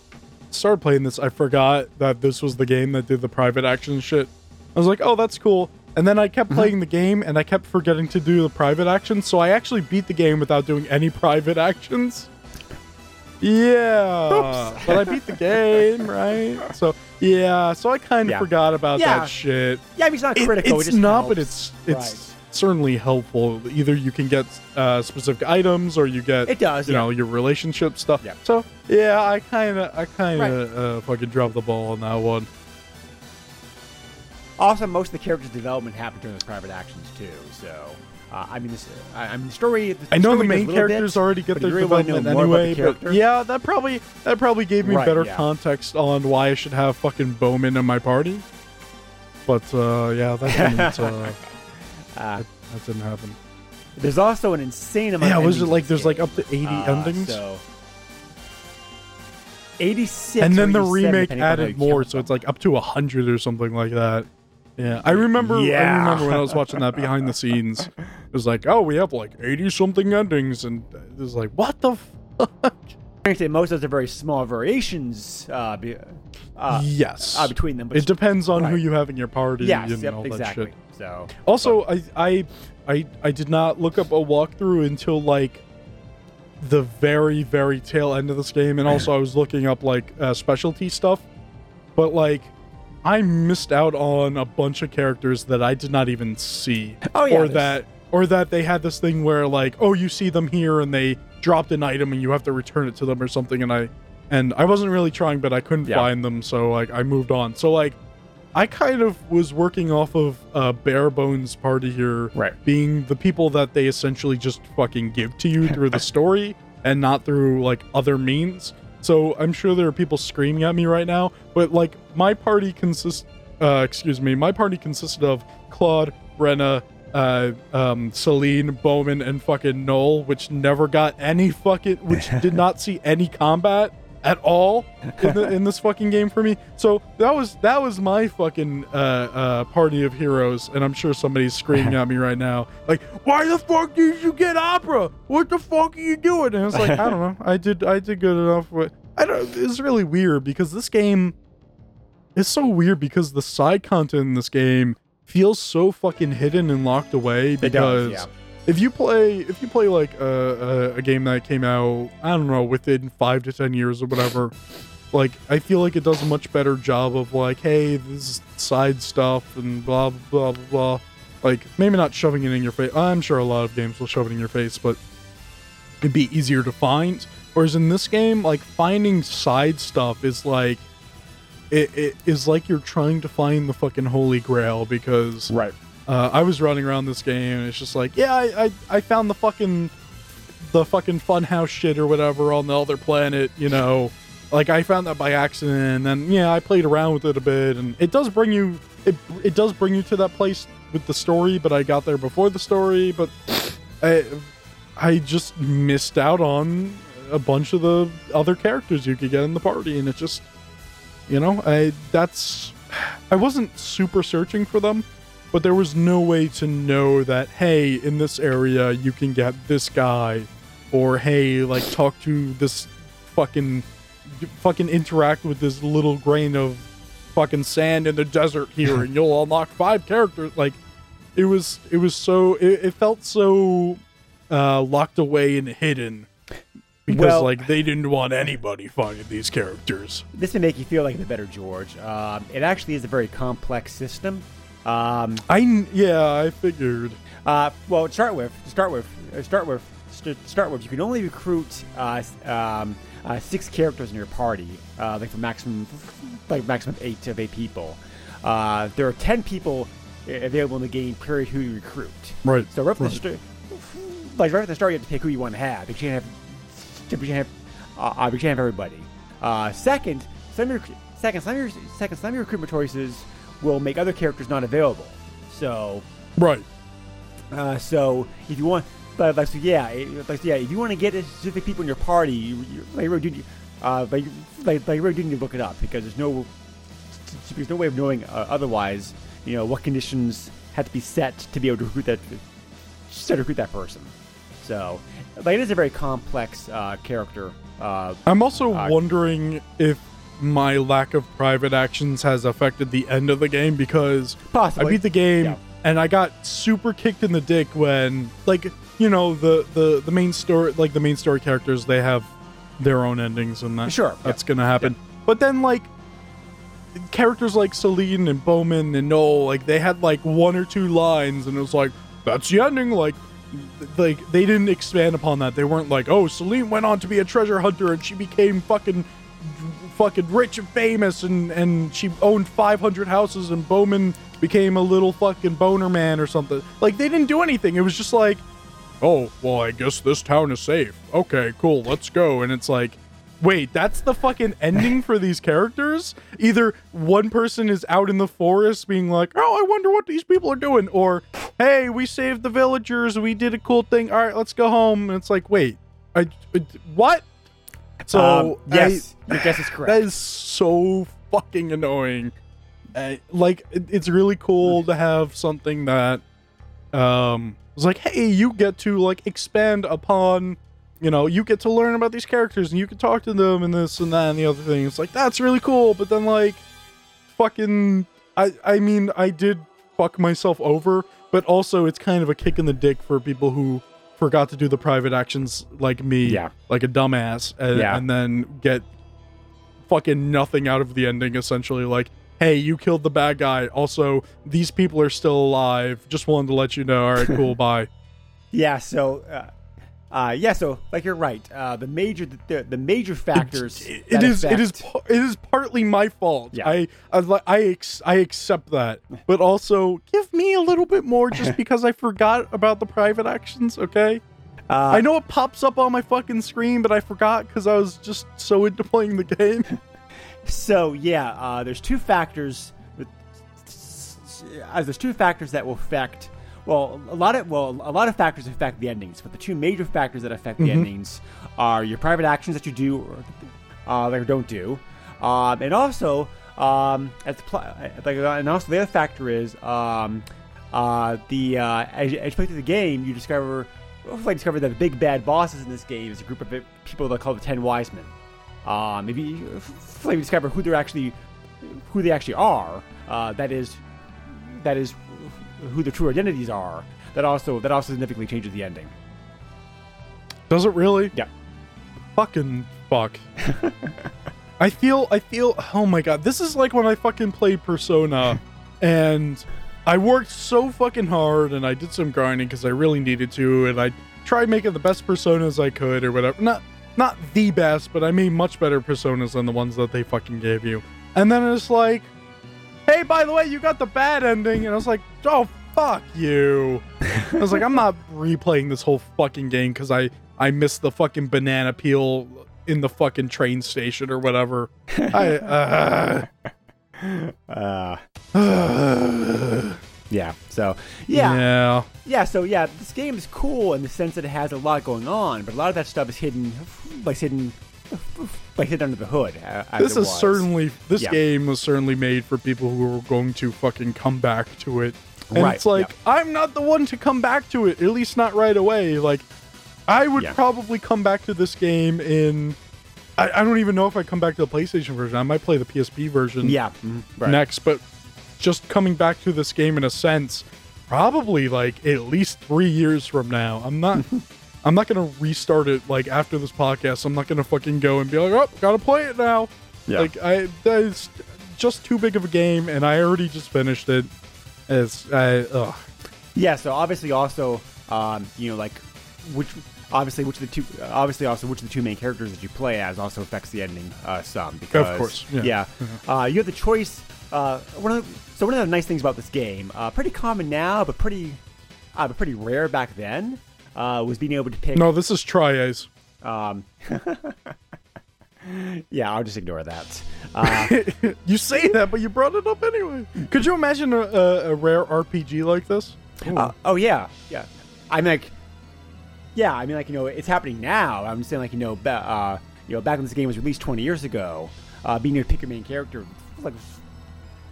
S1: started playing this, I forgot that this was the game that did the private action shit. I was like, oh, that's cool. And then I kept playing the game, and I kept forgetting to do the private actions. So I actually beat the game without doing any private actions. Yeah, but I beat the game, right? So yeah, so I kind of
S2: Yeah.
S1: forgot about
S2: Yeah.
S1: that shit.
S2: yeah, I mean, it's not
S1: It-
S2: critical. it
S1: it's
S2: just
S1: not, but
S2: helps.
S1: it's it's certainly helpful. Either you can get uh, specific items, or you get
S2: It does,
S1: you
S2: yeah.
S1: know, your relationship stuff.
S2: Yeah.
S1: So yeah, I kind of I kind of uh, fucking dropped the ball on that one.
S2: Also, most of the characters' development happened during those private actions too. So, uh, I mean, this, I, I mean, the story. The
S1: I know the main characters
S2: bit,
S1: already get their
S2: really
S1: development
S2: about the
S1: anyway, but yeah, that probably that probably gave me
S2: Right,
S1: better
S2: yeah.
S1: context on why I should have fucking Bowman in my party. But uh, yeah, that didn't uh,
S2: Uh,
S1: that didn't happen.
S2: there's also an insane amount.
S1: Yeah,
S2: of
S1: was it like there's like up to 80
S2: Uh,
S1: endings?
S2: So, 86.
S1: and then the remake
S2: depending on how you
S1: added more, so it's like up to a hundred or something like that. Yeah, I remember. I
S2: Yeah.
S1: remember when I was watching that behind the scenes. It was like, oh, we have like eighty something endings, and it was like, what the fuck?
S2: Granted, most of those are very small variations uh, be, uh,
S1: yes,
S2: uh, between them. But
S1: it depends on who you have in your party
S2: yes,
S1: and
S2: yep,
S1: all that
S2: exactly.
S1: shit.
S2: So,
S1: Also, I, I, I, I did not look up a walkthrough until like the very, very tail end of this game, and also I was looking up like uh, specialty stuff, but like I missed out on a bunch of characters that I did not even see,
S2: Oh, yeah,
S1: or
S2: there's-
S1: that, or that they had this thing where like, oh, you see them here and they dropped an item and you have to return it to them or something, and I, and I wasn't really trying, but I couldn't
S2: Yeah.
S1: find them, so like I moved on. So like. I kind of was working off of uh, bare bones party here,
S2: Right.
S1: being the people that they essentially just fucking give to you through the story and not through like other means. So I'm sure there are people screaming at me right now, but like my party consists, uh, excuse me, my party consisted of Claude, Brenna, uh, um, Celine, Bowman, and fucking Noel, which never got any fucking, which did not see any combat at all in, the, in this fucking game for me. So that was that was my fucking uh, uh, party of heroes, and I'm sure somebody's screaming at me right now, like, "Why the fuck did you get opera? What the fuck are you doing?" And it's like, I don't know. I did I did good enough. With, I don't. It's really weird because this game is so weird because the side content in this game feels so fucking hidden and locked away
S2: It does,
S1: because
S2: yeah.
S1: If you play if you play like a, a, a game that came out i don't know within five to ten years or whatever like i feel like it does a much better job of like hey this is side stuff and blah blah blah blah. Like maybe not shoving it in your face. I'm sure a lot of games will shove it in your face but it'd be easier to find. Whereas in this game like finding side stuff is like it, it is like you're trying to find the fucking holy grail because
S2: right.
S1: Uh, I was running around this game and it's just like, yeah, I, I, I found the fucking the fucking funhouse shit or whatever on the other planet, you know. Like I found that by accident and then yeah, I played around with it a bit and it does bring you it it does bring you to that place with the story, but I got there before the story, but I I just missed out on a bunch of the other characters you could get in the party and it just you know, I that's I wasn't super searching for them, but there was no way to know that hey, in this area you can get this guy or hey, like talk to this fucking fucking interact with this little grain of fucking sand in the desert here and you'll unlock five characters like it was it was so it, it felt so uh locked away and hidden because
S2: Well-
S1: like they didn't want anybody finding these characters
S2: This may make you feel like the better George. Um, it actually is a very complex system. Um,
S1: I yeah, I figured.
S2: Uh, well, to start with, to start with, uh, start with, st- start with, you can only recruit uh, um, uh, six characters in your party, uh, like for maximum, like maximum eight of eight people. Uh, there are ten people available in the game. Period. Who you recruit.
S1: Right.
S2: So right from
S1: right.
S2: the start, like right from the start, you have to pick who you want to have. You can't have, you can't have, uh, uh, you can't have everybody. Uh, second, some of your second, some of your second, some of your recruitment choices will make other characters not available. So
S1: Right.
S2: uh, so if you want, but like so yeah, it- like yeah, if you want to get a specific people in your party, you, you like really do, uh, like like like really do need to look it up because there's no there's no way of knowing uh, otherwise. You know what conditions had to be set to be able to recruit that to recruit that person. So, like, it is a very complex uh, character. Uh,
S1: I'm also
S2: Uh,
S1: wondering if my lack of private actions has affected the end of the game because
S2: possibly.
S1: I beat the game
S2: Yeah.
S1: and I got super kicked in the dick when like you know the the the main story like the main story characters they have their own endings and that
S2: Sure,
S1: that's gonna happen. But then like characters like Celine and Bowman and Noel like they had like one or two lines and it was like that's the ending like like they didn't expand upon that. They weren't like, "Oh, Celine went on to be a treasure hunter and she became fucking fucking rich and famous and and she owned 500 houses and Bowman became a little fucking boner man or something." Like they didn't do anything. It was just like, "Oh, well, I guess this town is safe. Okay, cool. Let's go." And it's like, Wait, that's the fucking ending for these characters? Either one person is out in the forest being like, oh, I wonder what these people are doing, or, hey, we saved the villagers, we did a cool thing, all right, let's go home. And it's like, wait, I, I- what? So,
S2: um, yes,
S1: I-
S2: your guess is correct.
S1: that is so fucking annoying. Uh, like, it, it's really cool to have something that, um, is like, hey, you get to like expand upon, you know, you get to learn about these characters and you can talk to them and this and that and the other thing. It's like that's really cool, but then like, fucking, I, I mean, I did fuck myself over, but also it's kind of a kick in the dick for people who forgot to do the private actions like me,
S2: Yeah.
S1: like a dumbass, and,
S2: Yeah.
S1: and then get fucking nothing out of the ending. Essentially, like, hey, you killed the bad guy. Also, these people are still alive. Just wanted to let you know. All right, cool, bye.
S2: Yeah, so uh, uh, yeah, so like you're right. Uh, the major the, the major factors.
S1: It- it is it is
S2: affect-
S1: it is partly my fault.
S2: Yeah.
S1: I I I, ex- I accept that, but also give me a little bit more just because I forgot about the private actions. Okay,
S2: Uh,
S1: I know it pops up on my fucking screen, but I forgot because I was just so into playing the game.
S2: So yeah, uh, there's two factors. Uh, there's two factors that will affect. Well, a lot of well, a lot of factors affect the endings, but the two major factors that affect the endings are your private actions that you do or uh, or don't do, um, and also um, as the pl- like, uh, and also the other factor is um, uh, the uh, as, you, as you play through the game, you discover. Hopefully, discover that the big bad bosses in this game is a group of people that call the Ten Wise Men. Uh, maybe you- hopefully discover who they're actually, who they actually are. Uh, that is, that is, who their true identities are. That also that also significantly changes the ending.
S1: Does it really?
S2: Yeah.
S1: Fucking fuck. I feel I feel oh my god, this is like when I fucking played Persona and I worked so fucking hard and I did some grinding because I really needed to and I tried making the best personas I could or whatever. Not not the best, but I made much better personas than the ones that they fucking gave you. And then it's like, hey, by the way, you got the bad ending. And I was like, oh, fuck you. I was like, I'm not replaying this whole fucking game because I, I missed the fucking banana peel in the fucking train station or whatever. I,
S2: Uh,
S1: uh,
S2: yeah. So yeah, yeah,
S1: yeah.
S2: So yeah, this game is cool in the sense that it has a lot going on, but a lot of that stuff is hidden, like hidden, like hidden under the hood.
S1: This is certainly this
S2: Yeah.
S1: game was certainly made for people who are going to fucking come back to it. And
S2: Right,
S1: it's like
S2: yeah.
S1: I'm not the one to come back to it, at least not right away. Like I would
S2: Yeah.
S1: probably come back to this game in I, I don't even know if I come back to the PlayStation version. I might play the PSP version
S2: Yeah. mhm, right.
S1: next, but just coming back to this game in a sense, probably like at least three years from now. I'm not I'm not gonna restart it like after this podcast. I'm not gonna fucking go and be like, oh, gotta play it now.
S2: Yeah.
S1: Like I that is just too big of a game and I already just finished it. It's I ugh.
S2: Yeah, so obviously also, um, you know, like which obviously which of the two obviously also which of the two main characters that you play as also affects the ending uh, some because
S1: course, yeah.
S2: uh, you have the choice. Uh, one of the, so one of the nice things about this game, uh, pretty common now, but pretty uh, but pretty rare back then, uh, was being able to pick.
S1: No, this is Tri-Ace.
S2: Um, yeah, I'll just ignore that. Uh,
S1: you say that, but you brought it up anyway. Could you imagine a, a, a rare RPG like this?
S2: Uh, oh yeah, yeah. I'm like, yeah. I mean, like you know, it's happening now. I'm saying like you know, ba- uh, you know, back when this game was released 20 years ago, uh, being able to pick your main character, like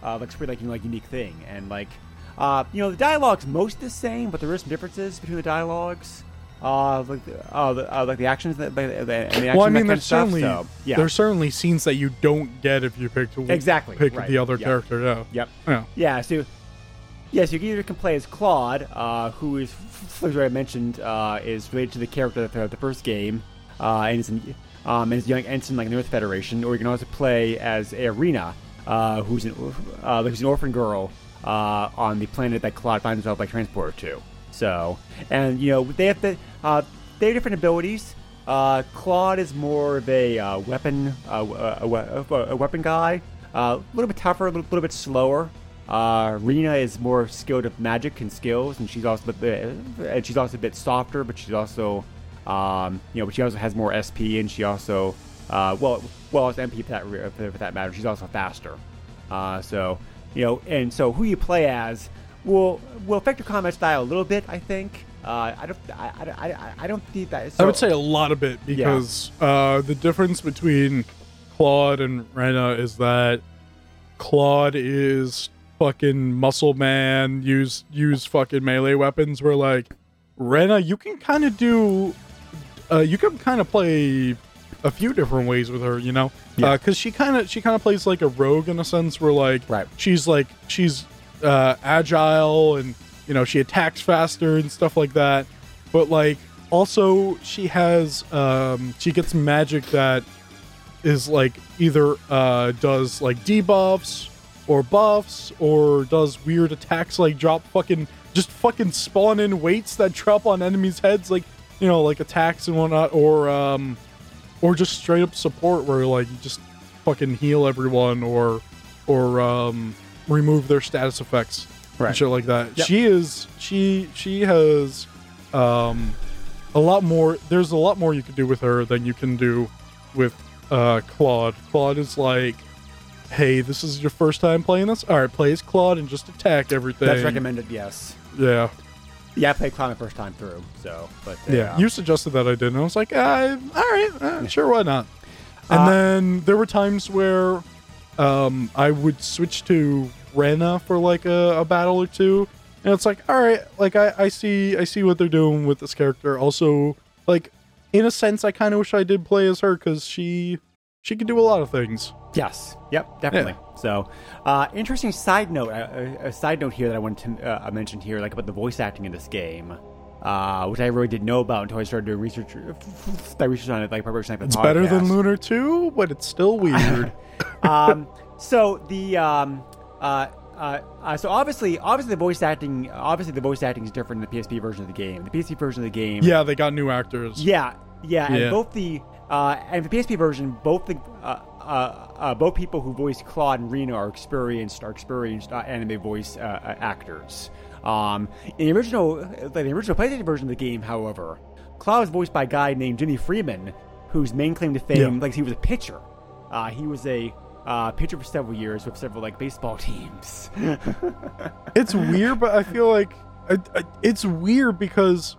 S2: uh, like pretty like you know, like unique thing, and like uh, you know the dialogue's most the same, but there is some differences between the dialogues. Uh, like the, uh, the, uh, like the actions that, the, the, and the action,
S1: well, I mean, there's
S2: stuff,
S1: certainly
S2: so, yeah,
S1: there's certainly scenes that you don't get if you pick
S2: Exactly,
S1: pick
S2: right,
S1: the other
S2: yeah.
S1: character. Yeah.
S2: yep.
S1: Yeah.
S2: Yeah, so yes, you either can play as Claude, uh, who is, as I mentioned, uh, is related to the character of the, the first game, uh, and is in, um, and is young ensign like in the North Federation, or you can also play as Arena, uh, who's an uh, who's an orphan girl uh, on the planet that Claude finds himself like transported to. So, and you know they have the uh, they have different abilities. Uh, Claude is more of a uh, weapon uh, a, a, a weapon guy, uh, a little bit tougher, a little, little bit slower. Uh, Rena is more skilled with magic and skills, and she's also a bit, and she's also a bit softer, but she's also, um, you know, but she also has more SP, and she also, uh, well, well, as MP for that for that matter, she's also faster. Uh, so, you know, and so who you play as will will affect your combat style a little bit, I think. Uh, I don't, I, I, I, I don't think that.
S1: I would say a lot of it because uh, the difference between Claude and Rena is that Claude is fucking muscle man, use use fucking melee weapons. Where like Rena, you can kind of do, uh, you can kind of play a few different ways with her. You know,
S2: Yeah.
S1: because she kind of she kind of plays like a rogue in a sense where like
S2: Right.
S1: she's like she's uh, agile and you know she attacks faster and stuff like that. But like also she has um she gets magic that is like either uh does like debuffs or buffs or does weird attacks like drop fucking just fucking spawn in weights that drop on enemies heads like you know like attacks and whatnot or um or just straight up support where like you just fucking heal everyone or or um remove their status effects
S2: Right.
S1: and shit like that.
S2: Yep.
S1: She is she she has um a lot more there's a lot more you can do with her than you can do with uh Claude. Claude is like Hey, this is your first time playing this? Alright, play as Claude and just attack everything.
S2: That's recommended, yes.
S1: Yeah.
S2: Yeah, I played Clown the first time through, so but uh,
S1: Yeah, you suggested that I did, and I was like, uh, all right, uh, sure, why not? And
S2: Uh,
S1: then there were times where um, I would switch to Rena for like a, a battle or two, and it's like, all right, like I, I see, I see what they're doing with this character. Also, like in a sense, I kind of wish I did play as her because she, she can do a lot of things.
S2: Yes. Yep. Definitely. So, uh, interesting side note. Uh, a, a side note here that I wanted to uh, mention here, like about the voice acting in this game, uh, which I really didn't know about until I started doing research. I research on it, like the
S1: It's better than. Lunar Two, but it's still weird.
S2: um, so the um, uh, uh, uh, so obviously, obviously the voice acting, obviously the voice acting is different in the PSP version of the game. The PSP version of the game,
S1: yeah, they got new actors.
S2: Yeah, yeah, and
S1: Yeah.
S2: both the uh, and the PSP version, both the uh, uh, uh, both people who voiced Claude and Rena are experienced are experienced uh, anime voice uh, actors. Um, in the original, the original PlayStation version of the game, however, Claude was voiced by a guy named Jimmy Freeman, whose main claim to fame,
S1: Yeah.
S2: like he was a pitcher. Uh, he was a uh, pitcher for several years with several like baseball teams.
S1: it's weird, but I feel like I, I, it's weird because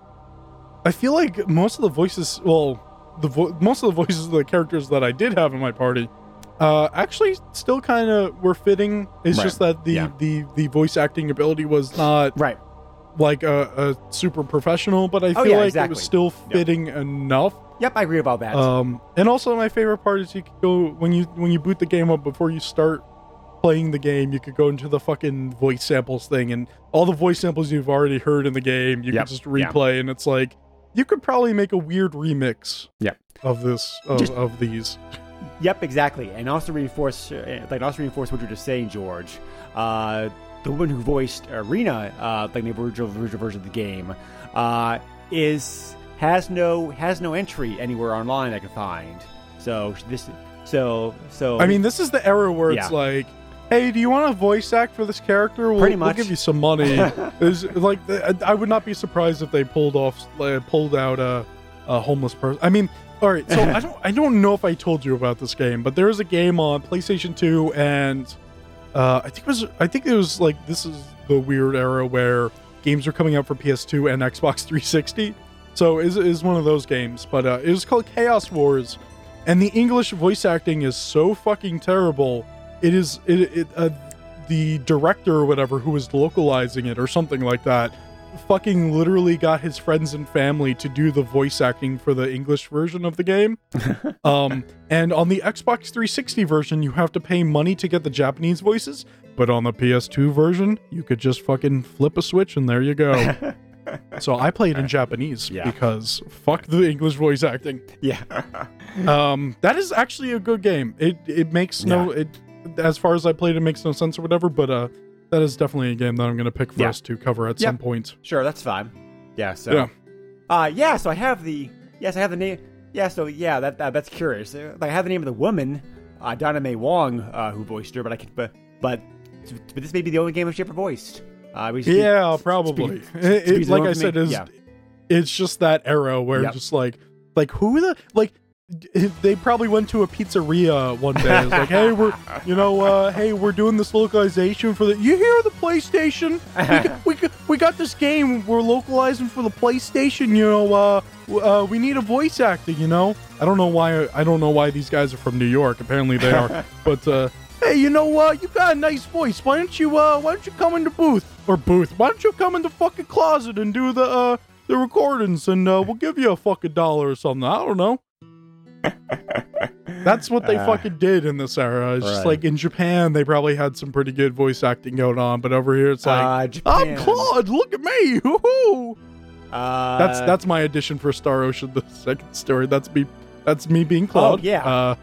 S1: I feel like most of the voices, well, the vo- most of the voices of the characters that I did have in my party, uh, actually still kind of were fitting. It's
S2: Right.
S1: just that the,
S2: Yeah.
S1: the the voice acting ability was not
S2: right.
S1: like a, a super professional, but I feel
S2: Oh, yeah,
S1: like it was still fitting enough.
S2: Yep, I agree about that.
S1: Um, and also my favorite part is you could go when you when you boot the game up before you start playing the game, you could go into the fucking voice samples thing and all the voice samples you've already heard in the game, you
S2: Yep,
S1: could just
S2: yeah.
S1: replay and it's like you could probably make a weird remix
S2: Yep.
S1: of this of,
S2: Just-
S1: of these.
S2: Yep, exactly, and also reinforce, uh, like, also reinforce what you're just saying, George. Uh, the woman who voiced Arena, uh, like the original, original version of the game, uh, is has no has no entry anywhere online I can find. So this, so so
S1: I mean, this is the era where it's
S2: Yeah.
S1: like, hey, do you want a voice act for this character? We'll,
S2: Pretty
S1: we'll give you some money. It's like I I would not be surprised if they pulled off, like, pulled out a, a homeless person. I mean, all right. So I don't, I don't know if I told you about this game, but there is a game on PlayStation Two, and uh, I think it was, I think it was like this is the weird era where games are coming out for PS2 and Xbox 360. So is is one of those games, but uh, it was called Chaos Wars, and the English voice acting is so fucking terrible. It is it, it uh, the director or whatever who was localizing it or something like that fucking literally got his friends and family to do the voice acting for the English version of the game. um, and on the Xbox 360 version, you have to pay money to get the Japanese voices, but on the PS2 version, you could just fucking flip a switch and there you go. so I played in Japanese
S2: Yeah.
S1: because fuck the English voice acting.
S2: Yeah.
S1: Um, that is actually a good game. It it makes no it as far as I played, it makes no sense or whatever. But uh, that is definitely a game that I'm gonna pick for
S2: Yeah.
S1: us to cover at some point.
S2: Sure, that's fine. Yeah. So.
S1: Yeah.
S2: Uh, yeah. So I have the. Yes, I have the name. Yeah. So yeah, that, that that's curious. Uh, Like I have the name of the woman, uh, Donna Mae Wong, uh, who voiced her, but I can. But but but this may be the only game she ever voiced. Uh, we speak-
S1: Yeah, probably.
S2: speak-
S1: It- it- like I said, is
S2: Yeah.
S1: it's just that era where
S2: Yep.
S1: just like like who the like they probably went to a pizzeria one day. It's like, hey, we're you know, uh, hey, we're doing this localization for the. You hear the PlayStation? We got, we got, we got this game. We're localizing for the PlayStation. You know, uh, uh, we need a voice acting. You know, I don't know why. I don't know why these guys are from New York. Apparently they are. but uh, hey, you know what? you got a nice voice. Why don't you uh, why don't you come in the booth or booth? Why don't you come in the fucking closet and do the uh the recordings and uh, we'll give you a fucking dollar or something. I don't know. That's what they
S2: Uh,
S1: fucking did in this era. It's just like in Japan, they probably had some pretty good voice acting going on, but over here, it's like,
S2: uh,
S1: I'm Claude. Look at me. Woohoo!
S2: Uh,
S1: That's that's my addition for Star Ocean, the second story. That's me. That's me being Claude.
S2: Oh, yeah.
S1: Uh,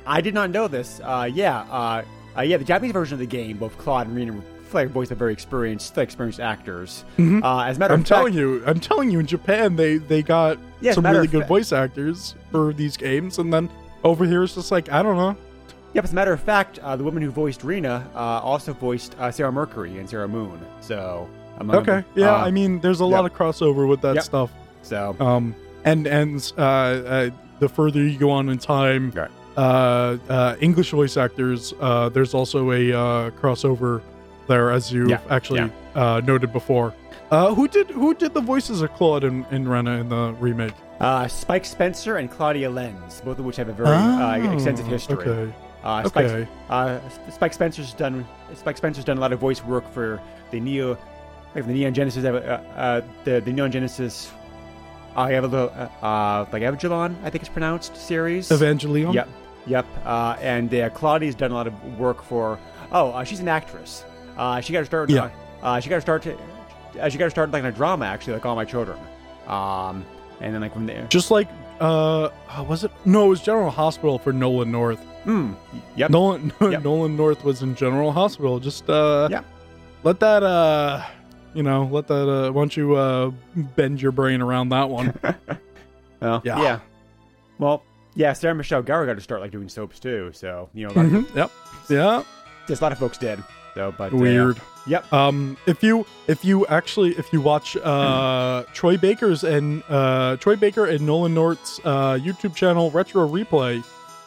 S2: I did not know this. Uh, yeah, uh, uh, yeah. The Japanese version of the game, both Claude and Rena, like voiced by very experienced, experienced actors.
S1: Mhm.
S2: Uh, as a matter
S1: I'm
S2: of fact,
S1: telling you, I'm telling you, in Japan, they they got
S2: Yeah,
S1: some really good
S2: fact-
S1: voice actors for these games, and then over here it's just like I don't know.
S2: Yep, as a matter of fact, uh, the woman who voiced Rena uh, also voiced uh, Sailor Mercury and Sailor Moon. So,
S1: Okay, yeah,
S2: uh,
S1: I mean, there's a lot of crossover with that
S2: Yep.
S1: stuff.
S2: so
S1: Um, and and uh, uh, the further you go on in time,
S2: Right.
S1: uh, uh, English voice actors, uh, there's also a uh, crossover there, as you
S2: Yeah,
S1: have actually uh, noted before. Uh, who did who did the voices of Claude and, and Rena in the remake?
S2: uh, Spike Spencer and Claudia Lenz, both of which have a very uh, extensive
S1: Oh,
S2: history.
S1: Okay.
S2: Uh, Spike,
S1: Okay.
S2: uh, Spike Spencer's done Spike Spencer's done a lot of voice work for the Neo, like the Neon Genesis, uh, uh, the the Neon Genesis. I have a little, uh, uh, like Evangelion, I think it's pronounced series.
S1: Evangelion.
S2: Yep, yep. Uh, and uh, Claudia's done a lot of work for. Oh, uh, she's an actress. Uh, she got to start.
S1: Yeah.
S2: Uh, she got to start. To, uh, she got to start like in a drama actually, like All My Children. Um, and then like from there.
S1: Just like uh, uh, was it? No, it was General Hospital for Nolan North.
S2: Mm, yep.
S1: Nolan
S2: Yep.
S1: Nolan North was in General Hospital. Just uh,
S2: Yep.
S1: let that uh, you know, let that uh, why don't you uh, bend your brain around that one?
S2: Well,
S1: Yeah.
S2: yeah. Well, yeah. Sarah Michelle Gellar got to start like doing soaps too. So you know, of,
S1: Mhm, Yep. Yeah.
S2: just a lot of folks did. So, but uh,
S1: Weird.
S2: Yep.
S1: Um, if you if you actually if you watch uh Troy Baker's and uh Troy Baker and Nolan North's uh YouTube channel Retro Replay,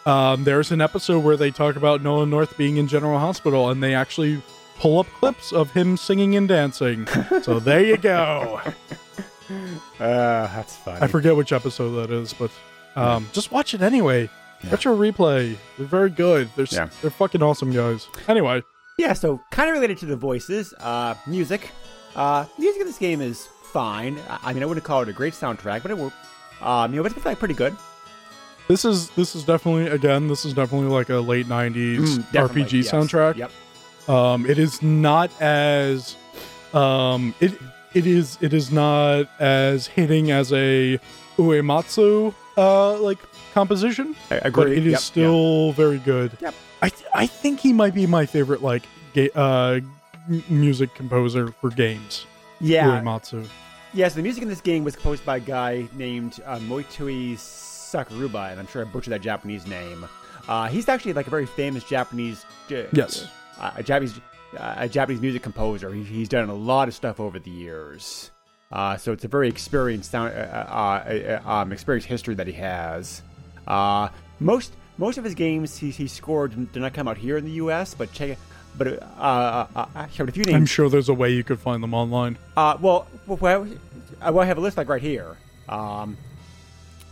S1: um, there's an episode where they talk about Nolan North being in General Hospital and they actually pull up clips of him singing and dancing. so there you go.
S2: Uh, that's funny.
S1: I forget which episode that is, but um, just watch it anyway.
S2: Yeah.
S1: Retro Replay, they're very good. They're
S2: Yeah.
S1: they're fucking awesome guys. Anyway,
S2: Yeah, so kind of related to the voices, uh, music. Uh, music in this game is fine. I, I mean, I wouldn't call it a great soundtrack, but it will. Um, you know, it's like pretty good.
S1: this is this is definitely again this is definitely like a late '90s
S2: Mm,
S1: RPG
S2: yes.
S1: soundtrack.
S2: Yep.
S1: Um, it is not as um, it it is it is not as hitting as a Uematsu uh like composition,
S2: I
S1: but
S2: agree.
S1: it is
S2: Yep,
S1: still very good.
S2: Yep.
S1: I th- I think he might be my favorite like ga- uh m- music composer for games.
S2: Yeah.
S1: Uematsu. yeah.
S2: Yes, the music in this game was composed by a guy named uh, Moitui Sakuruba, and I'm sure I butchered that Japanese name. Uh, he's actually like a very famous Japanese. Uh,
S1: Yes.
S2: Uh, a Japanese, uh, a Japanese music composer. He, he's done a lot of stuff over the years. Uh, so it's a very experienced sound, uh, uh, uh, um, experienced history that he has. Uh, most most of his games he, he scored did not come out here in the U.S., but check. But uh, uh, uh, actually, a few names.
S1: I'm sure there's a way you could find them online.
S2: Uh, well, well, well, I have a list like right here. Um,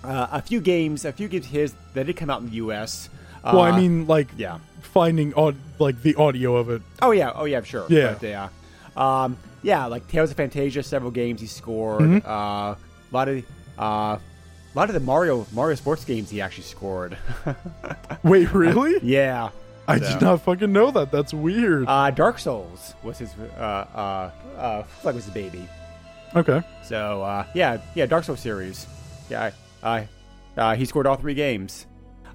S2: uh, a few games, a few games of his that did come out in the U.S.
S1: well, I
S2: Uh,
S1: mean, like
S2: yeah.
S1: finding aud- like the audio of it.
S2: Oh yeah, oh yeah, sure.
S1: Yeah.
S2: But, yeah. Um, yeah, like Tales of Phantasia, several games he scored.
S1: Mhm.
S2: Uh, a lot of uh, a lot of the Mario Mario sports games he actually scored.
S1: Wait, really?
S2: yeah.
S1: I
S2: so-
S1: did not fucking know that. That's weird.
S2: Uh, Dark Souls was his uh uh uh like was his baby.
S1: okay.
S2: So uh, yeah, yeah, Dark Souls series. Yeah, I, uh, he scored all three games.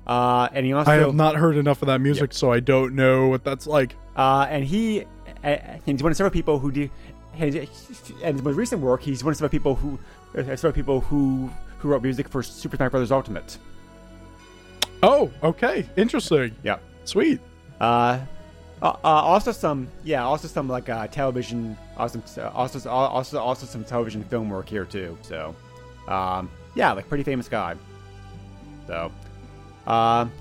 S2: Uh, and he also
S1: I have not heard enough of that music, so I don't know what that's like.
S2: Uh, and he, uh, he's one of several people who do, and and his most recent work, he's one of the people who, uh, several people who who wrote music for Super Smash Bros. Ultimate.
S1: Oh, okay. Interesting.
S2: Yeah.
S1: Sweet.
S2: Uh, uh, uh, also some, yeah, also some like uh, television, also also also also some television film work here too. So, um, yeah, like pretty famous guy. So, um,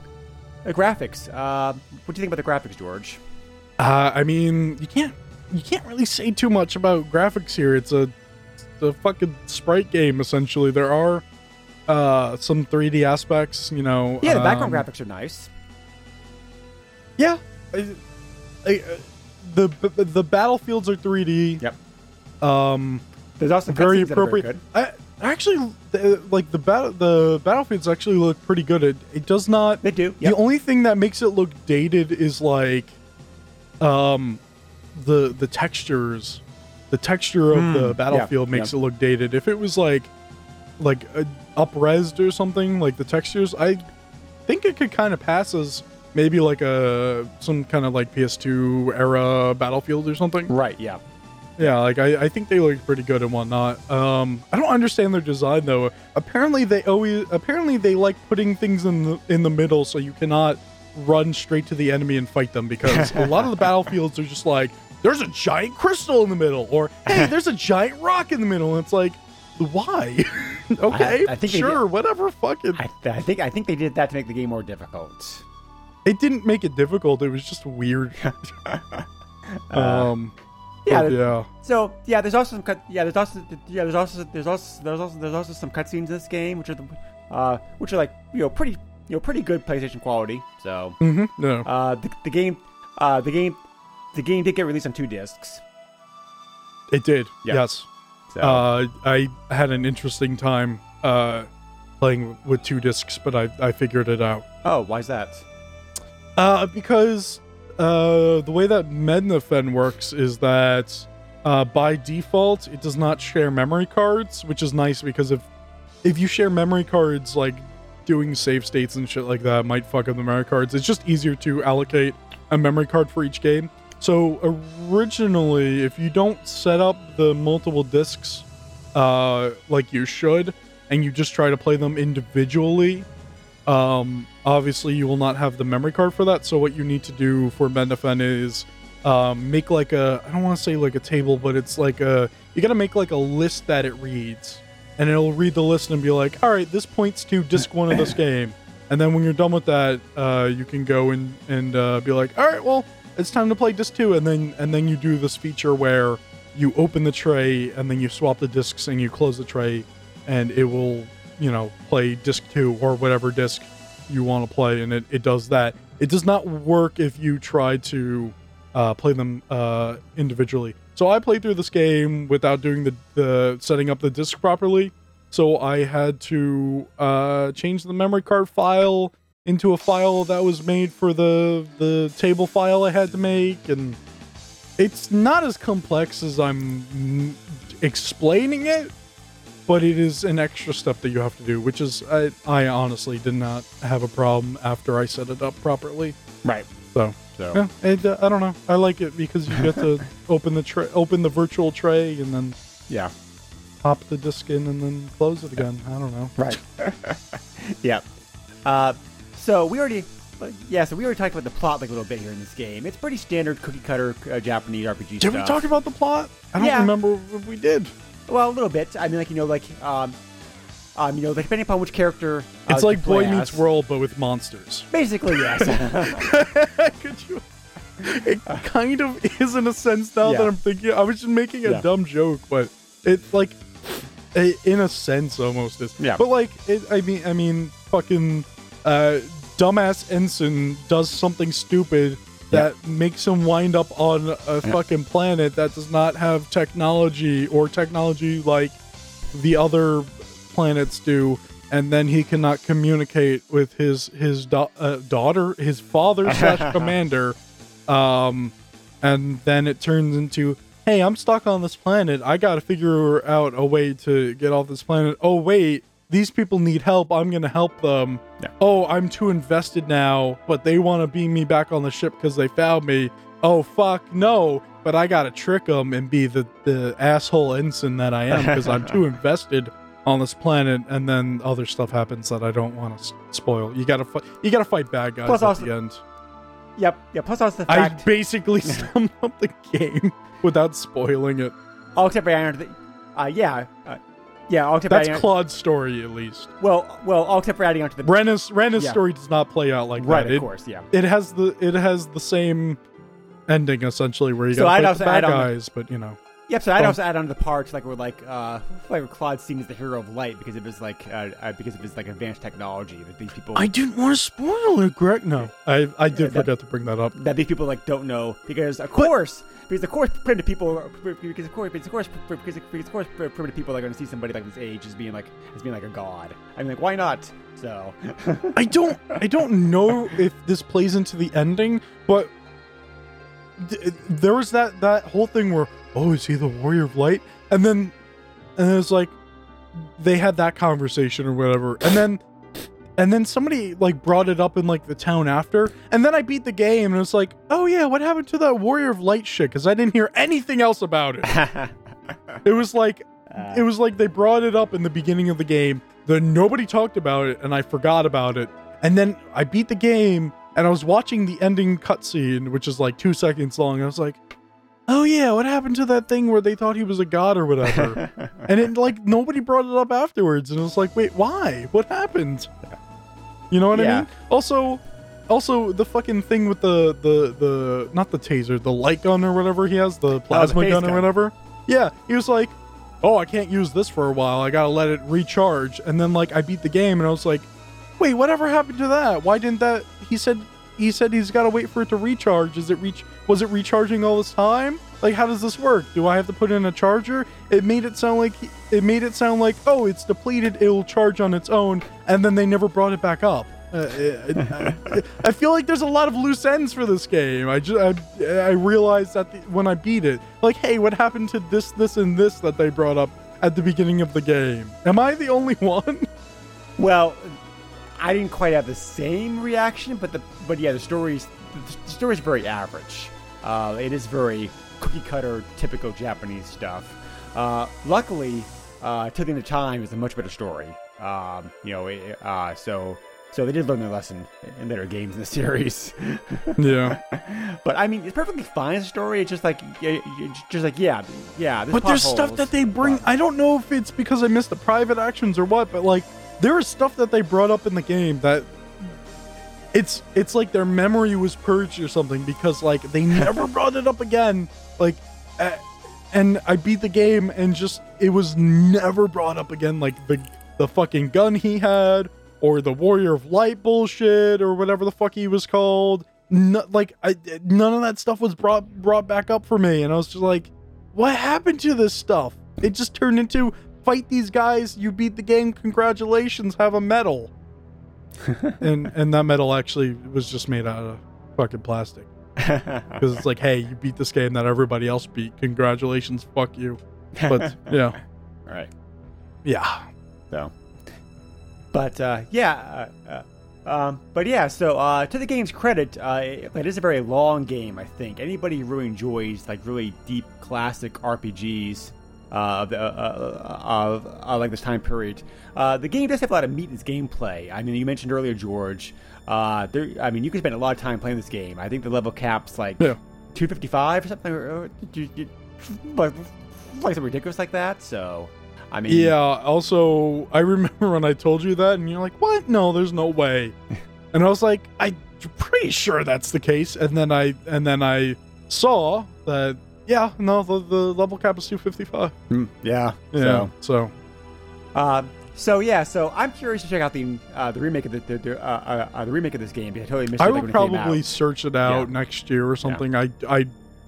S2: the graphics. Uh, what do you think about the graphics, George?
S1: Uh, I mean, you can't you can't really say too much about graphics here. It's a it's a fucking sprite game essentially. There are uh some 3D aspects, you know.
S2: Yeah, the background
S1: um,
S2: graphics are nice.
S1: Yeah. I, I, uh, the the the battlefields are 3D.
S2: Yep.
S1: Um
S2: There's also
S1: very
S2: cutscenes that are very
S1: appropriate.
S2: good.
S1: I, actually like the battle the battlefields actually look pretty good. It it does not
S2: They do. Yep.
S1: The only thing that makes it look dated is like um the the textures. The texture of
S2: Hmm,
S1: the
S2: yeah,
S1: battlefield makes
S2: yeah.
S1: it look dated. If it was like like uh, upresed or something, like the textures, I think it could kind of pass as maybe like a some kind of like PS2 era battlefield or something.
S2: Right. Yeah.
S1: Yeah, like I, I think they look pretty good and whatnot. Um, I don't understand their design though. Apparently they always apparently they like putting things in the in the middle so you cannot run straight to the enemy and fight them because a lot of the battlefields are just like there's a giant crystal in the middle or hey there's a giant rock in the middle. And it's like why? Okay
S2: I think they
S1: sure whatever fucking
S2: I, I think I think they did that to make the game more difficult.
S1: it didn't make it difficult. It was just weird. Um
S2: yeah,
S1: yeah.
S2: So yeah, there's also some cut. Yeah, there's also yeah, there's also there's also there's also there's also some cutscenes in this game, which are the, uh, which are like you know pretty you know pretty good PlayStation quality. So
S1: hmm no
S2: uh, the, the game uh the game the game did get released on two discs.
S1: it did
S2: Yeah.
S1: yes
S2: So
S1: Uh, I had an interesting time uh, playing with two discs, but I, I figured it out.
S2: oh, why is that?
S1: Uh, because uh, the way that Mednafen works is that uh, by default it does not share memory cards, which is nice because if if you share memory cards, like doing save states and shit like that might fuck up the memory cards. It's just easier to allocate a memory card for each game. So originally, if you don't set up the multiple discs uh, like you should, and you just try to play them individually, um, obviously you will not have the memory card for that. So what you need to do for Mednafen is um, make like a I don't want to say like a table, but it's like a you got to make like a list that it reads, and it'll read the list and be like, all right, this points to disc one of this game. And then when you're done with that, uh, you can go and and uh, be like, all right, well, it's time to play disc two, and then and then you do this feature where you open the tray and then you swap the discs and you close the tray, and it will you know play disc two or whatever disc you want to play, and it, it does that. It does not work if you try to uh, play them uh, individually. So I played through this game without doing the, the setting up the disc properly. So I had to uh, change the memory card file into a file that was made for the the table file I had to make, and it's not as complex as I'm explaining it, but it is an extra step that you have to do, which is I, I honestly did not have a problem after I set it up properly.
S2: Right.
S1: So
S2: So
S1: yeah, and, uh, I don't know. I like it because you get to open the tray, open the virtual tray, and then
S2: yeah.
S1: pop the disc in and then close it again. I don't know.
S2: Right. yeah. Uh, so we already, yeah. So we already talked about the plot like a little bit here in this game. It's pretty standard cookie cutter uh, Japanese RPG
S1: Did
S2: stuff.
S1: we talk about the plot? I don't
S2: Yeah.
S1: remember if we did.
S2: Well, a little bit. I mean, like you know, like um, um, you know, depending upon which character. Uh,
S1: It's like Boy Meets
S2: as.
S1: World, but with monsters.
S2: Basically, yes.
S1: Could you? It kind of is in a sense now that I'm thinking. I was just making a
S2: Yeah.
S1: dumb joke, but it like, in a sense, almost is.
S2: Yeah.
S1: But like, it, I mean, I mean, fucking, uh, dumbass ensign does something stupid that makes him wind up on a fucking planet that does not have technology or technology like the other planets do and then he cannot communicate with his his da- uh, daughter his father slash commander. Um and then it turns into hey i'm stuck on this planet. I gotta figure out a way to get off this planet. Oh wait these people need help. I'm gonna help them.
S2: Yeah.
S1: oh i'm too invested now but they want to beam me back on the ship because they found me. Oh fuck no but i gotta trick them and be the the asshole ensign that i am because i'm too invested on this planet and then other stuff happens that i don't want to spoil you gotta fight you gotta fight bad guys
S2: Plus
S1: at
S2: also-
S1: the end
S2: Yep. Yeah. Plus, also the
S1: I basically summed up the game without spoiling it.
S2: all except for Iron. The, uh, yeah. Uh, yeah. All except
S1: That's
S2: adding,
S1: Claude's story, at least.
S2: well, well, all except for adding onto the
S1: Rena's Rena's
S2: Yeah.
S1: story does not play out like
S2: right.
S1: that.
S2: Of
S1: It,
S2: course. Yeah.
S1: it has the it has the same ending essentially, where you
S2: So
S1: got
S2: I'd
S1: to fight
S2: also
S1: the bad
S2: add on the-
S1: guys, but you know,
S2: Yep. So I'd also add on to the parts like where like uh like Claude seen as the hero of light because of his like uh, uh because of his like advanced technology that these people
S1: I didn't want to spoil it, Greg. No, I I did
S2: that-
S1: forget to bring that up.
S2: that these people like don't know because of course because of course primitive people because of course because of course because of, because of course primitive people are going to see somebody like this age as being like as being like a god. I mean like why not? So
S1: I don't I don't know if this plays into the ending, but th- there was that that whole thing where oh is he the warrior of light? And then and it was like they had that conversation or whatever. And then and then somebody like brought it up in like the town after. And then i beat the game and it was like oh yeah what happened to that warrior of light shit? Because i didn't hear anything else about it. It was like
S2: uh,
S1: it was like they brought it up in the beginning of the game, then nobody talked about it, and I forgot about it. And then I beat the game, and I was watching the ending cutscene, which is like two seconds long. And I was like, "Oh yeah, what happened to that thing where they thought he was a god or whatever?" and it like nobody brought it up afterwards, and it was like, "Wait, why? What happened?" You know what I mean? Also, also the fucking thing with the the the not the taser, the light gun or whatever he has, the plasma
S2: phase
S1: gun or whatever. Yeah, he was like, "Oh, I can't use this for a while. I gotta let it recharge." And then like I beat the game, and I was like, "Wait, whatever happened to that? Why didn't that?" He said he said he's got to wait for it to recharge. Is it reach? Was it recharging all this time? Like, how does this work? Do I have to put in a charger? It made it sound like it made it sound like oh, it's depleted. It will charge on its own, and then they never brought it back up. Uh, I, I- I feel like there's a lot of loose ends for this game. I just I, I realized that the, when I beat it, like, hey, what happened to this, this, and this that they brought up at the beginning of the game? Am I the only one?
S2: well, I didn't quite have the same reaction, but the but yeah, the story's the story's very average. Uh, it is very cookie cutter, typical Japanese stuff. Uh, luckily, uh, Till the End of Time is a much better story. Um, you know, it, uh, so so they did learn their lesson in later games in the series.
S1: yeah.
S2: but I mean, it's perfectly fine as a story. It's just like, it's just like, yeah, yeah.
S1: But there's stuff that they bring. I don't know if it's because I missed the private actions or what, but like there is stuff that they brought up in the game that it's it's like their memory was purged or something because like they never brought it up again. Like, uh, and I beat the game and just it was never brought up again. Like the the fucking gun he had or the Warrior of Light bullshit or whatever the fuck he was called. No, like I, none of that stuff was brought brought back up for me, and I was just like, what happened to this stuff? It just turned into fight these guys. You beat the game. Congratulations, have a medal. and and that medal actually was just made out of fucking plastic because it's like, hey, you beat this game that everybody else beat. Congratulations, fuck you. But yeah,
S2: right.
S1: yeah.
S2: So, but uh, yeah, uh, uh, um, but yeah. So uh, to the game's credit, uh, it, it is a very long game. I think anybody who really enjoys like really deep classic RPGs of, the, uh, uh, of uh, like this time period, uh, the game does have a lot of meat in its gameplay. I mean, you mentioned earlier, George. Uh, there, I mean, you can spend a lot of time playing this game. I think the level cap's like
S1: Yeah.
S2: 255 or something, or, or, you- you- like, like something ridiculous like that. So, I mean,
S1: Yeah. Also, I remember when I told you that, and you're like, "What? No, there's no way." and I was like, "I'm pretty sure that's the case." And then I and then I saw that. Yeah, no, the, the level cap is 255.
S2: Hmm, yeah.
S1: Yeah.
S2: So,
S1: So,
S2: uh, So yeah, so I'm curious to check out the uh, the remake of the the, the, uh, uh, the remake of this game. because I totally missed it
S1: I
S2: like,
S1: will
S2: when it came
S1: probably
S2: out.
S1: search it out
S2: Yeah.
S1: next year or something. I I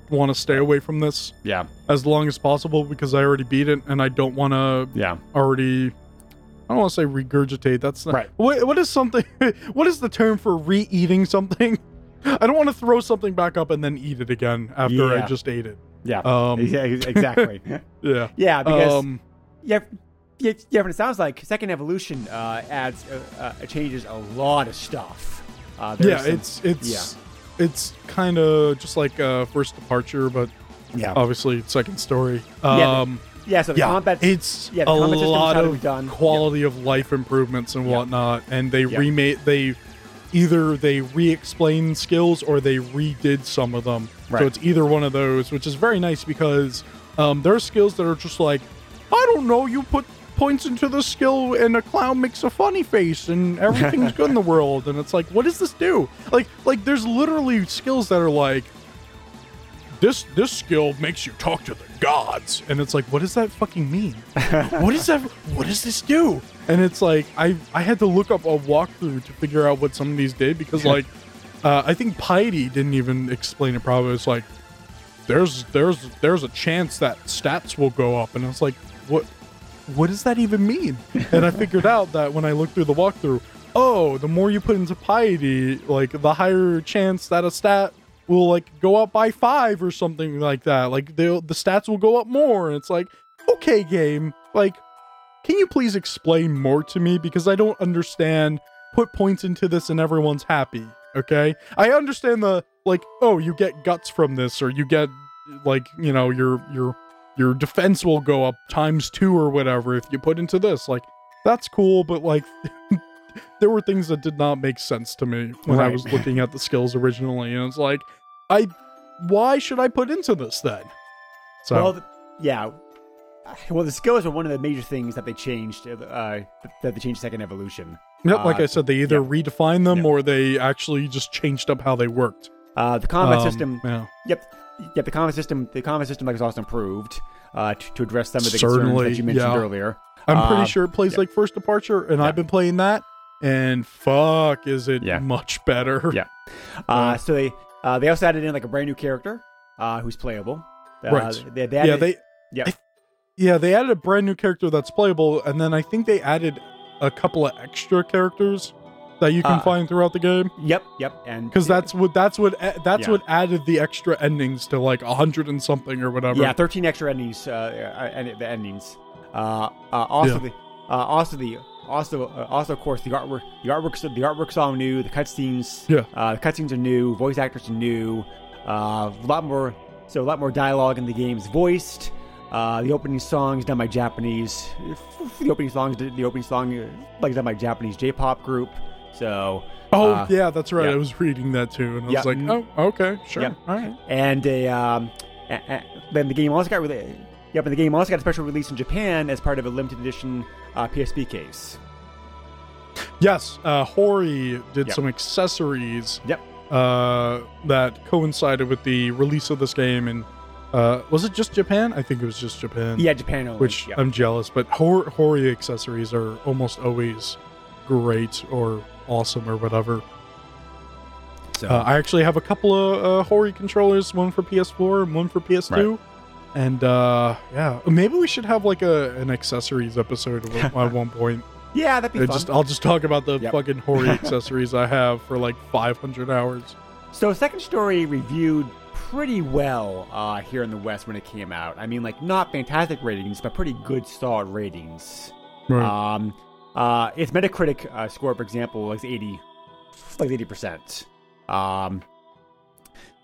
S1: want to stay away from this
S2: Yeah,
S1: as long as possible because I already beat it and I don't want to
S2: yeah.
S1: already. I don't want to say regurgitate. That's not,
S2: Right.
S1: What, what is something? What is the term for re-eating something? I don't want to throw something back up and then eat it again after I just ate it.
S2: Yeah,
S1: Um,
S2: yeah, exactly.
S1: Yeah.
S2: yeah, because
S1: Um,
S2: yeah, yeah, yeah. But it sounds like Second Evolution uh, adds uh, uh, changes a lot of stuff. Uh,
S1: yeah,
S2: some-
S1: it's it's it's kind of just like uh, first departure, but
S2: yeah,
S1: obviously second story.
S2: Yeah, the-
S1: Um,
S2: yeah. So the
S1: yeah,
S2: combat,
S1: it's
S2: yeah, the
S1: a
S2: combat
S1: lot
S2: how to be
S1: of
S2: done.
S1: quality of life improvements and
S2: Yeah.
S1: whatnot, and they
S2: Yeah.
S1: remade they either they re-explained skills or they redid some of them.
S2: Right.
S1: So it's either one of those, which is very nice because um, there are skills that are just like, I don't know, you put points into the skill and a clown makes a funny face and everything's good in the world, and it's like, what does this do? Like, like there's literally skills that are like, this this skill makes you talk to the gods and it's like what does that fucking mean what is that what does this do and it's like i i had to look up a walkthrough to figure out what some of these did because like uh, i think piety didn't even explain it probably it's like there's there's there's a chance that stats will go up. And it's like what what does that even mean? And i figured out that when i looked through the walkthrough oh the more you put into piety like the higher chance that a stat will like go up by five or something like that. Like the the stats will go up more. And it's like okay game. Like can you please explain more to me? Because i don't understand. Put points into this and everyone's happy okay? I understand the like oh you get guts from this or you get like you know your your your defense will go up times two or whatever if you put into this. Like that's cool but like there were things that did not make sense to me when i was looking at the skills originally and it's like i why should i put into this then? So.
S2: Well, yeah. Well, the skills are one of the major things that they changed. Uh, that they changed Second Evolution.
S1: Yep, like
S2: uh,
S1: I said, they either
S2: yeah.
S1: redefined them
S2: Yeah.
S1: or they actually just changed up how they worked.
S2: Uh, the combat
S1: Um,
S2: system.
S1: yeah.
S2: Yep. Yep. The combat system. The combat system like, was also improved uh, to, to address some of the concerns
S1: Certainly,
S2: that you mentioned
S1: yeah.
S2: earlier.
S1: I'm
S2: Uh,
S1: pretty sure it plays
S2: yeah.
S1: like First Departure, and. I've been playing that, and fuck, is it
S2: Yeah.
S1: much better?
S2: Yeah. Uh, so they uh, they also added in like a brand new character uh, who's playable. Uh,
S1: Right.
S2: They, they
S1: yeah, they
S2: Yeah.
S1: I- yeah they added a brand new character that's playable, and then I think they added a couple of extra characters that you can
S2: Uh,
S1: find throughout the game
S2: Yep. Yep. And
S1: because that's what that's what that's
S2: Yeah.
S1: what added the extra endings to like a hundred and something or whatever.
S2: Yeah, thirteen extra endings. Uh, uh, and the endings. Uh, uh, also
S1: Yeah.
S2: the, uh, also the, also, uh, also of course the artwork. The artwork's the artwork's all new. The cutscenes.
S1: Yeah.
S2: Uh, the cutscenes are new. Voice actors are new. Uh, a lot more. So a lot more dialogue in the game's voiced. Uh, the opening song is done by Japanese. The opening song the opening song like done by Japanese J-pop group. So
S1: Oh
S2: uh,
S1: yeah, that's right.
S2: yeah.
S1: I was reading that too, and I
S2: Yeah.
S1: was like,
S2: Mm.
S1: oh, okay, sure,
S2: Yep.
S1: all right.
S2: and a, um, a, a- then the game also got released. Yep, and the game also got a special release in Japan as part of a limited edition uh, PSP case.
S1: Yes, uh, Hori did
S2: Yep.
S1: some accessories
S2: Yep.
S1: uh, that coincided with the release of this game, and uh, was it just Japan? I think it was just Japan.
S2: Yeah, Japan only.
S1: which
S2: yep.
S1: I'm jealous, but Hor- Hori accessories are almost always great or awesome or whatever.
S2: so,
S1: Uh, I actually have a couple of uh, Hori controllers, one for PS4 and one for PS2. Right. And uh, yeah, maybe we should have like a an accessories episode at one- point.
S2: yeah, that'd be
S1: Uh,
S2: fun.
S1: just I'll just talk about the
S2: Yep.
S1: fucking Hori accessories I have for like 500 hours.
S2: So, Second Story reviewed pretty well uh, here in the West when it came out. I mean, like not fantastic ratings, but pretty good, solid ratings.
S1: Right.
S2: Um, uh, its Metacritic uh, score, for example, was eighty, like eighty percent. Um,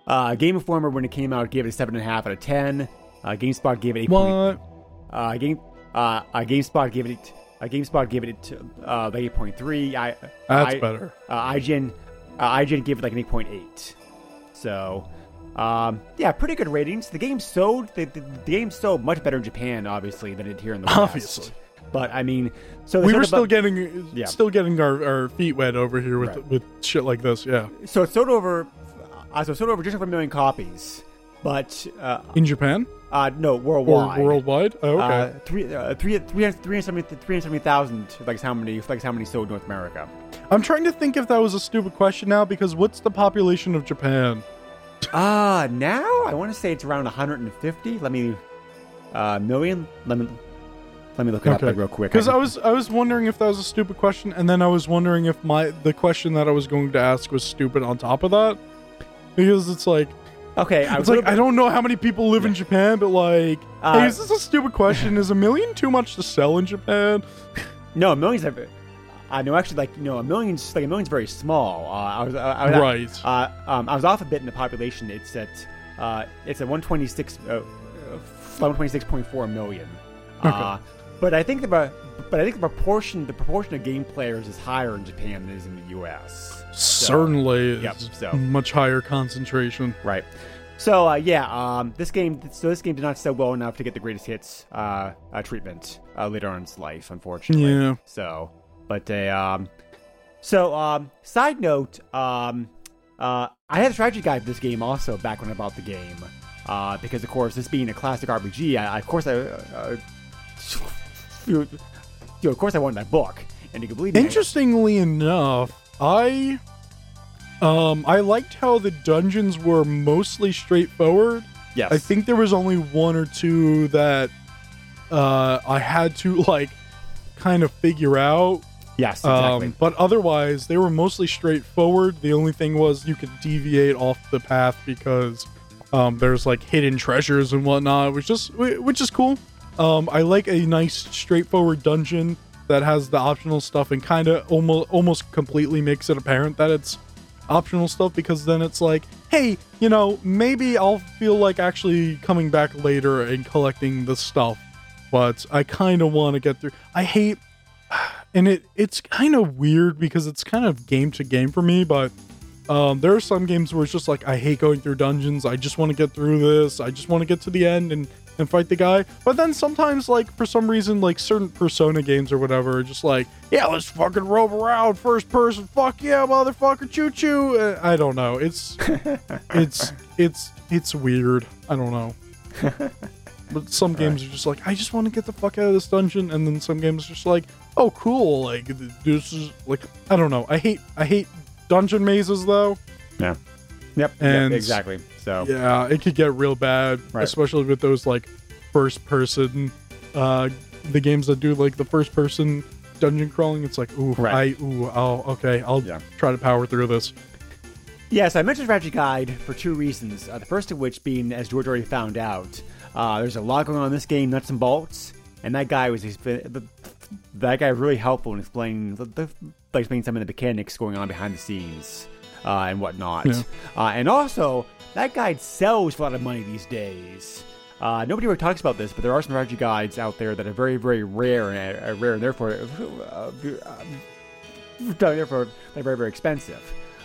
S2: uh, Game Informer, when it came out, gave it a seven and a half out of ten. Uh, GameSpot gave it eight. point-
S1: what?
S2: Uh, game, uh, uh, GameSpot gave it. Uh, GameSpot gave it uh, like eight point three. I,
S1: That's
S2: I,
S1: better.
S2: uh, IGN, uh, IGN gave it like an 8.8. So, um, yeah, pretty good ratings. The game sold. The, the, the game sold much better in Japan, obviously, than it did here in the West.
S1: Obviously.
S2: But I mean, so
S1: We were still
S2: about-
S1: getting
S2: Yeah.
S1: still getting our, our feet wet over here with
S2: Right.
S1: with shit like this. Yeah.
S2: so it sold over. Uh, so it sold over just over a million copies. But uh,
S1: In Japan?
S2: Uh, no, worldwide.
S1: or
S2: worldwide.
S1: Oh, okay.
S2: Uh, three, uh, three, 300 370 370,000, like how many, like how many sold in North America.
S1: I'm trying to think if that was a stupid question now because what's the population of Japan?
S2: Uh, now I want to say it's around 150. Let me, uh, million. Let me, let me look it up
S1: Okay.
S2: like, real quick.
S1: Because I
S2: can-
S1: was I was wondering if that was a stupid question, and then I was wondering if my the question that I was going to ask was stupid on top of that. Because it's like
S2: okay. I
S1: it's
S2: was
S1: like I don't know how many people live in Japan, but like,
S2: Uh,
S1: hey, is this a stupid question? is a million too much to sell in Japan?
S2: no, a million's. a- I know actually, like you know, a million's like a million's very small. Uh, I was, uh, I was
S1: Right.
S2: Uh, um, I was off a bit in the population. It's at, uh, it's at 126, uh, uh, 126.4 million. Uh, but I think the, but I think the proportion, the proportion of game players is higher in Japan than it is in the U.S.
S1: Certainly,
S2: yep, so-
S1: much higher concentration.
S2: Right. So uh, yeah, um, this game. So this game did not sell well enough to get the greatest hits uh, uh, treatment uh, later on in its life, unfortunately.
S1: Yeah.
S2: So, but uh, um, so um, side note, um, uh, I had a strategy guide for this game also back when I bought the game, uh, because of course this being a classic RPG, I, I of course I, uh, you know, of course I wanted that book, and you can believe
S1: Interestingly enough, I um I liked how the dungeons were mostly straightforward.
S2: Yes.
S1: I think there was only one or two that uh I had to like kind of figure out.
S2: Yes. Exactly.
S1: Um, but otherwise, they were mostly straightforward. The only thing was you could deviate off the path because um, there's like hidden treasures and whatnot, which is which is cool. Um, I like a nice straightforward dungeon that has the optional stuff and kind of almost almost completely makes it apparent that it's optional stuff because then it's like, hey, you know, maybe I'll feel like actually coming back later and collecting the stuff. But I kind of want to get through. I hate and it it's kind of weird because it's kind of game to game for me but um, there are some games where it's just like i hate going through dungeons. I just want to get through this. I just want to get to the end and and fight the guy. But then sometimes like for some reason like certain persona games or whatever are just like yeah let's fucking roam around first person. Fuck yeah motherfucker. Choo choo. Uh, i don't know. It's it's it's it's weird. I don't know. But some games are just like, I just want to get the fuck out of this dungeon, and then some games are just like, oh cool, like th- this is like I don't know. I hate I hate dungeon mazes though.
S2: yeah. Yep.
S1: and-
S2: yep. Exactly. So.
S1: Yeah, it could get real bad,
S2: Right.
S1: especially with those like first person uh the games that do like the first person dungeon crawling. It's like, ooh,
S2: Right.
S1: I ooh, oh okay, I'll
S2: Yeah.
S1: try to power through this.
S2: Yes, I mentioned Strategy Guide for two reasons. Uh, the first of which being, as George already found out, uh, there's a lot going on in this game, nuts and bolts, and that guy was the, that guy really helpful in explaining the, the, like explaining some of the mechanics going on behind the scenes uh, and whatnot.
S1: Yeah.
S2: Uh, and also, that guide sells for a lot of money these days. Uh, nobody ever talks about this, but there are some strategy guides out there that are very, very rare and uh, rare, and therefore, uh, uh, therefore they're very, very expensive.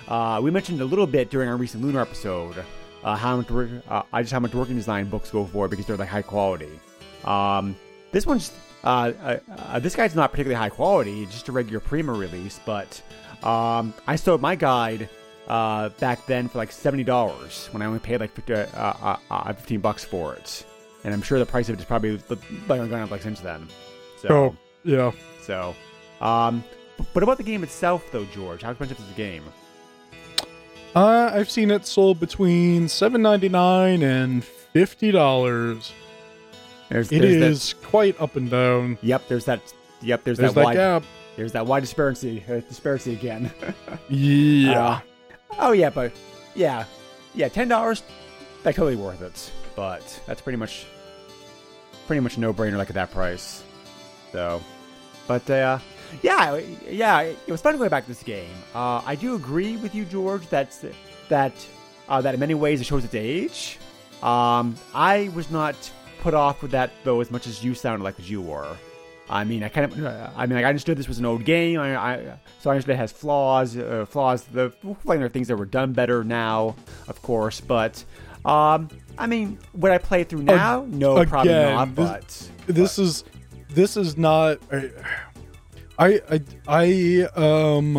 S2: Uh, we mentioned a little bit during our recent lunar episode uh, how much uh, I just how much Working Designs books go for because they're like high quality. Um, this one's uh, uh, uh, this guide's not particularly high quality, just a regular Prima release, but um, I sold my guide uh, back then for like seventy dollars when I only paid like 50, uh, uh, uh, fifteen bucks for it, and I'm sure the price of it is probably like, gone up like since then. So,
S1: Oh yeah.
S2: so, um, but about the game itself, though, George, how expensive is the game?
S1: Uh, I've seen it sold between seven ninety nine and fifty dollars.
S2: There's,
S1: It
S2: there's that-
S1: is quite up and down.
S2: Yep, there's that. Yep, there's,
S1: There's
S2: that,
S1: that
S2: wide.
S1: gap.
S2: There's that wide disparity. Uh, disparity again.
S1: Yeah.
S2: Uh, oh yeah, but yeah, yeah, ten dollars, like totally worth it. But that's pretty much, pretty much no brainer like at that price. So, but uh, yeah, yeah, it was fun going back to this game. Uh, I do agree with you, George. That's that uh, that in many ways it shows its age. Um, I was not put off with that though as much as you sounded like as you were. I mean, I kind of, uh, I mean, like, I understood this was an old game. I, I so I understood it has flaws, uh, flaws. The like there are things that were done better now, of course. But, um, I mean, would I play it through now? no, probably not.
S1: this-
S2: But
S1: This is this is not. I, I I um.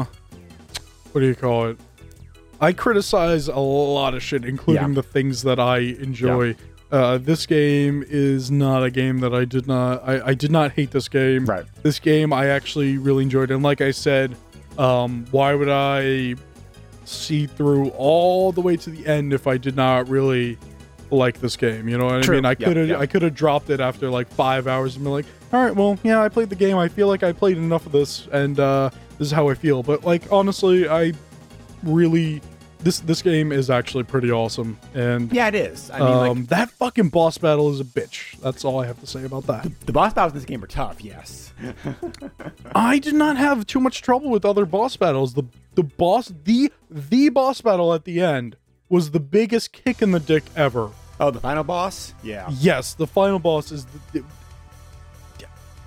S1: What do you call it? I criticize a lot of shit, including
S2: Yeah.
S1: the things that I enjoy. Uh, this game is not a game that I did not. I, I did not hate this game.
S2: Right.
S1: This game I actually really enjoyed, and like I said, um, why would I see through all the way to the end if I did not really like this game? You know what
S2: True.
S1: I mean? I
S2: Yeah,
S1: could have
S2: yeah.
S1: I could have dropped it after like five hours and been like, all right, well, yeah, I played the game. I feel like I played enough of this, and uh, this is how I feel. But like honestly, I really this this game is actually pretty awesome, and
S2: Yeah, it is. I mean,
S1: um,
S2: like
S1: that fucking boss battle is a bitch. That's all I have to say about that.
S2: the boss battles in this game are tough. Yes.
S1: I did not have too much trouble with other boss battles. The the boss the the boss battle at the end was the biggest kick in the dick ever.
S2: Oh, the final boss. Yeah.
S1: Yes, the final boss is the,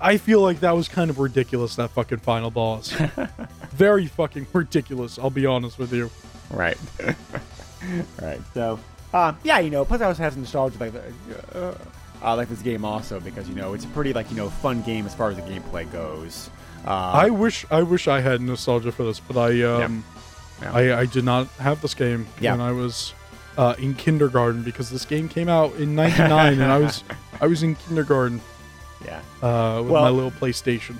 S1: I feel like that was kind of ridiculous that fucking final boss. Very fucking ridiculous, I'll be honest with you.
S2: Right. right. So, um, yeah, you know, plus I also have some nostalgia like uh, uh, like this game also because you know it's a pretty like you know fun game as far as the gameplay goes. Uh,
S1: I wish I wish I had nostalgia for this, but I um
S2: Yeah.
S1: I, I did not have this game
S2: Yeah.
S1: when I was uh, in kindergarten because this game came out in '99 and I was I was in kindergarten
S2: yeah.
S1: uh, with
S2: Well-
S1: my little PlayStation.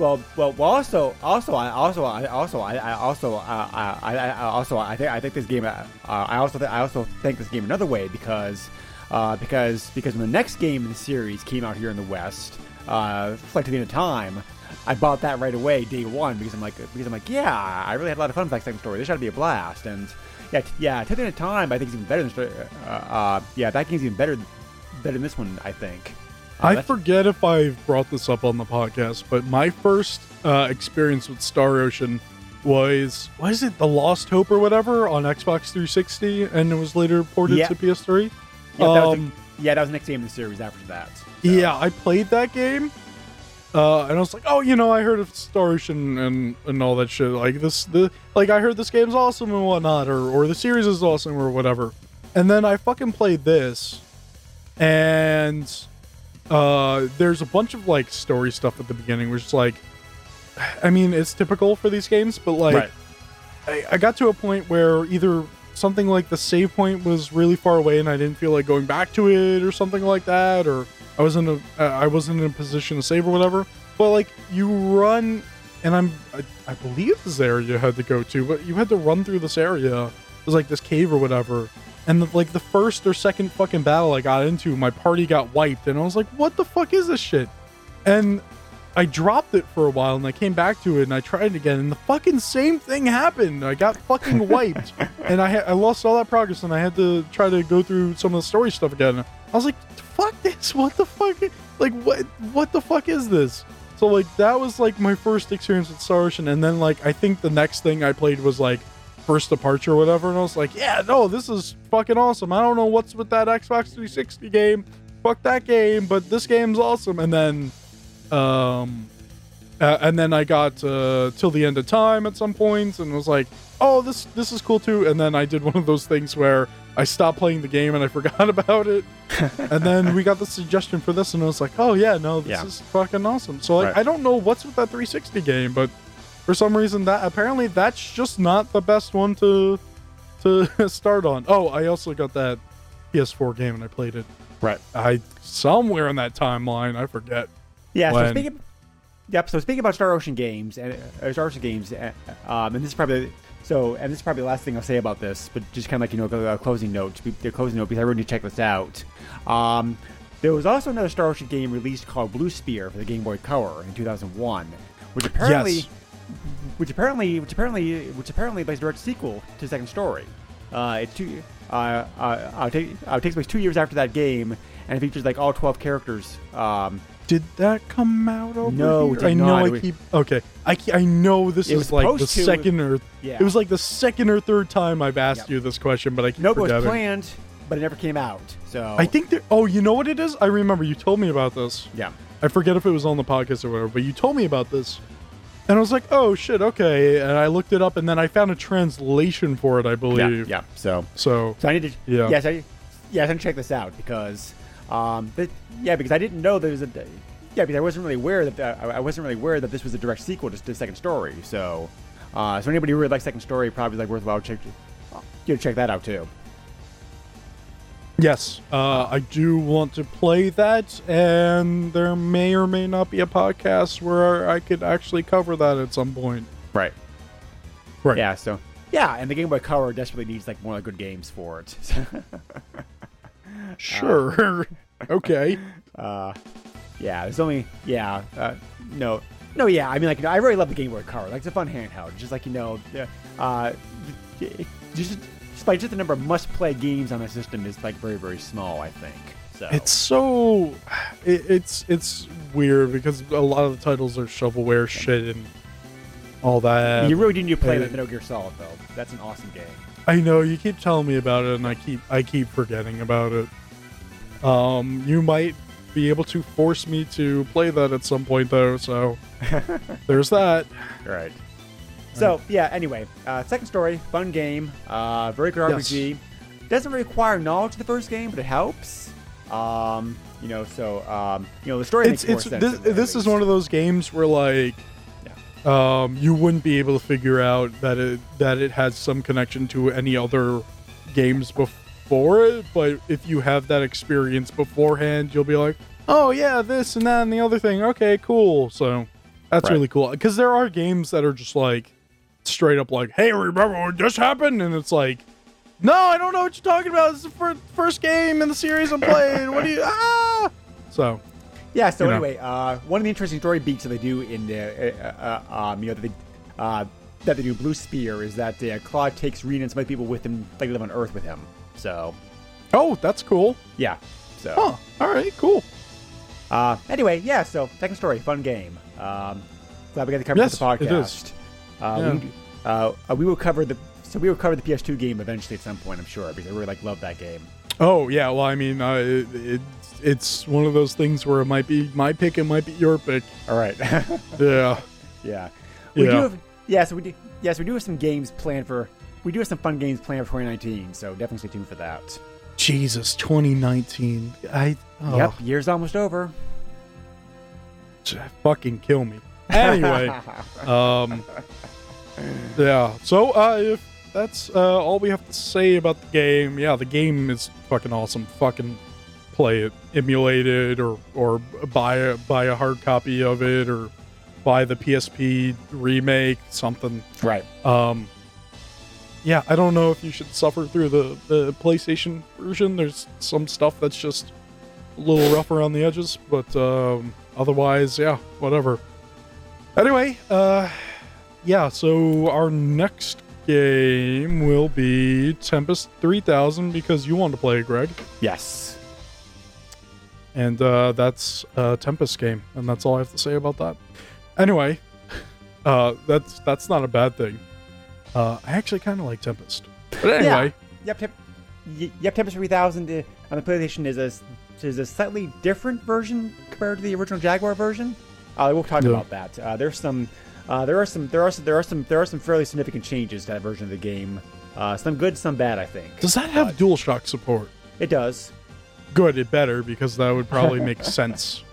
S2: Well, well, well. Also, also, I also, I also, I, I also, uh, I, I, I also, I think, I think this game. Uh, I also, th- I also think this game another way because, uh, because, because when the next game in the series came out here in the West, uh, Flight to the End of Time, I bought that right away, day one, because I'm like, because I'm like, yeah, I really had a lot of fun with that second story. This ought to be a blast, and yeah, t- yeah, To the End of Time, I think is even better than, uh, uh, yeah, that game's even better, better than this one, I think.
S1: I forget if I brought this up on the podcast, but my first uh, experience with Star Ocean was was it the Last Hope or whatever on Xbox 360, and it was later ported
S2: Yeah.
S1: to PS3.
S2: yeah, that was
S1: Um,
S2: the, yeah, that was the next game in the series after that. so.
S1: Yeah, I played that game, uh, and I was like, oh, you know, I heard of Star Ocean and and all that shit. Like this, the like I heard this game's awesome and whatnot, or or the series is awesome or whatever. And then I fucking played this, and uh, there's a bunch of like story stuff at the beginning, which is like, I mean, it's typical for these games, but like.
S2: Right.
S1: I, I got to a point where either something like the save point was really far away and I didn't feel like going back to it or something like that, or I wasn't a, uh, I wasn't in a position to save or whatever. But like you run, and I'm I, I believe this area you had to go to, but you had to run through this area. It was like this cave or whatever. And the, like the first or second fucking battle I got into, my party got wiped, and I was like, "What the fuck is this shit?" And I dropped it for a while and I came back to it and I tried it again and the fucking same thing happened. I got fucking wiped and I had I lost all that progress and I had to try to go through some of the story stuff again. I was like, fuck this, what the fuck? Like what what the fuck is this? So like that was like my first experience with Star Ocean and then like I think the next thing I played was like First Departure or whatever and I was like, yeah, no, this is fucking awesome. I don't know what's with that Xbox 360 game. Fuck that game, but this game's awesome. And then um uh, and then I got uh, till the end of time at some points point and was like, "Oh, this this is cool too." And then I did one of those things where I stopped playing the game and I forgot about it. and then we got the suggestion for this, and I was like, "Oh yeah, no, this
S2: Yeah.
S1: is fucking awesome." So like,
S2: Right.
S1: I don't know what's with that 360 game, but for some reason that apparently that's just not the best one to to start on. Oh, I also got that PS4 game and I played it.
S2: Right.
S1: I somewhere in that timeline, I forget.
S2: Yeah. So
S1: when-
S2: speaking. Yep. So speaking about Star Ocean games and uh, Star Ocean games, uh, um, and this is probably so, and this is probably the last thing I'll say about this, but just kind of like you know a closing note, to be- the closing note because I really need to check this out. Um, there was also another Star Ocean game released called Blue Sphere for the Game Boy Color in 2001, which apparently,
S1: Yes.
S2: Which apparently, which apparently, which apparently a direct sequel to Second Story. Uh, it two, uh, uh, uh, it take, uh, it takes place two years after that game, and it features like all 12 characters. Um,
S1: Did that come out over
S2: No,
S1: here?
S2: it did
S1: I know
S2: not.
S1: I keep okay. I ke- I know this
S2: It
S1: is like the
S2: to-
S1: second or
S2: yeah.
S1: it was like the second or third time I've asked
S2: Yep.
S1: you this question, but I keep
S2: Nope, it was planned, but it never came out. So
S1: I think there. Oh, you know what it is? I remember you told me about this.
S2: yeah,
S1: I forget if it was on the podcast or whatever, but you told me about this, and I was like, oh shit, okay. And I looked it up, and then I found a translation for it. I believe.
S2: yeah. yeah. So
S1: So
S2: so I need to
S1: Yeah.
S2: yes, I yes, I need to check this out because um, but, yeah, because I didn't know there was a yeah because I wasn't really aware that uh, I I wasn't really aware that this was a direct sequel to the second story. So uh, so anybody who really likes second story probably like worthwhile check you know, check that out too.
S1: Yes, uh, I do want to play that, and there may or may not be a podcast where I could actually cover that at some point.
S2: Right.
S1: Right.
S2: Yeah. So yeah, and the Game Boy Color desperately needs like more good games for it.
S1: Sure. okay.
S2: uh, yeah. There's only yeah. Uh, no. No, yeah, I mean, like, you know, I really love the Game Boy Color. Like, it's a fun handheld. Just like, you know, uh, just despite just the number of must-play games on the system is like very, very small. I think. So
S1: It's so it, it's it's weird because a lot of the titles are shovelware shit and all that.
S2: you really do need to play
S1: uh,
S2: like Metal Gear Solid though. That's an awesome game.
S1: I know you keep telling me about it, and I keep I keep forgetting about it. Um, you might be able to force me to play that at some point, though. So there's that.
S2: Right. So yeah. Anyway, uh, second story, fun game, uh, very good
S1: Yes.
S2: RPG. Doesn't require knowledge of the first game, but it helps. Um, you know, so um, you know the story
S1: It's
S2: makes more
S1: it's
S2: sense.
S1: this, this is one of those games where like. Um, you wouldn't be able to figure out that it that it has some connection to any other games before it, but if you have that experience beforehand, you'll be like, "Oh yeah, this and that and the other thing. Okay, cool." So that's
S2: Right.
S1: really cool because there are games that are just like straight up like, "Hey, remember what just happened?" and it's like, "No, I don't know what you're talking about. It's the fir- first game in the series I'm playing. What do you ah?" So
S2: Yeah. So
S1: you know.
S2: anyway, uh, one of the interesting story beats that they do in the uh, uh, um, you know that they, uh, that they do Blue Sphere is that uh, Claude takes Rena and some other people with him, like they live on Earth with him. So
S1: oh, that's cool.
S2: yeah. So
S1: Huh. All right, cool.
S2: Uh, anyway, yeah. So second story, fun game. Um, glad we got to cover
S1: Yes,
S2: the podcast.
S1: it is.
S2: Uh,
S1: Yeah.
S2: we, uh, uh, we will cover the so we will cover the PS2 game eventually at some point, I'm sure, because I really like love that game.
S1: Oh yeah, well I mean, uh, it, it, it's one of those things where it might be my pick, it might be your pick.
S2: All right.
S1: Yeah,
S2: yeah. We
S1: Yeah.
S2: do have yeah. So we do yes we do have some games planned for we do have some fun games planned for 2019. So definitely stay tuned for that.
S1: Jesus, 2019. I oh,
S2: Yep, year's almost over.
S1: fucking kill me. Anyway, um, yeah. So uh, if that's uh, all we have to say about the game, yeah, the game is fucking awesome. Fucking play it, emulate it, or or buy a buy a hard copy of it, or buy the PSP remake, something.
S2: right.
S1: Um, yeah, I don't know if you should suffer through the, the PlayStation version. There's some stuff that's just a little rough around the edges, but um, otherwise, yeah, whatever. Anyway, uh, yeah, so our next game will be Tempest 3000 because you want to play it, Greg.
S2: Yes.
S1: And uh, that's a Tempest game, and that's all I have to say about that. Anyway, uh, that's that's not a bad thing. Uh, I actually kind of like Tempest, but anyway,
S2: Yep. Temp- yep. Tempest 3000 uh, on the PlayStation is a is a slightly different version compared to the original Jaguar version. Uh, we'll talk
S1: Yeah.
S2: about that. Uh, there's some. Uh, there are some. There are some. There are some. There are some fairly significant changes to that version of the game. Uh, some good, some bad. I think.
S1: does that have
S2: But
S1: DualShock support?
S2: It does.
S1: Good, it better because that would probably make sense.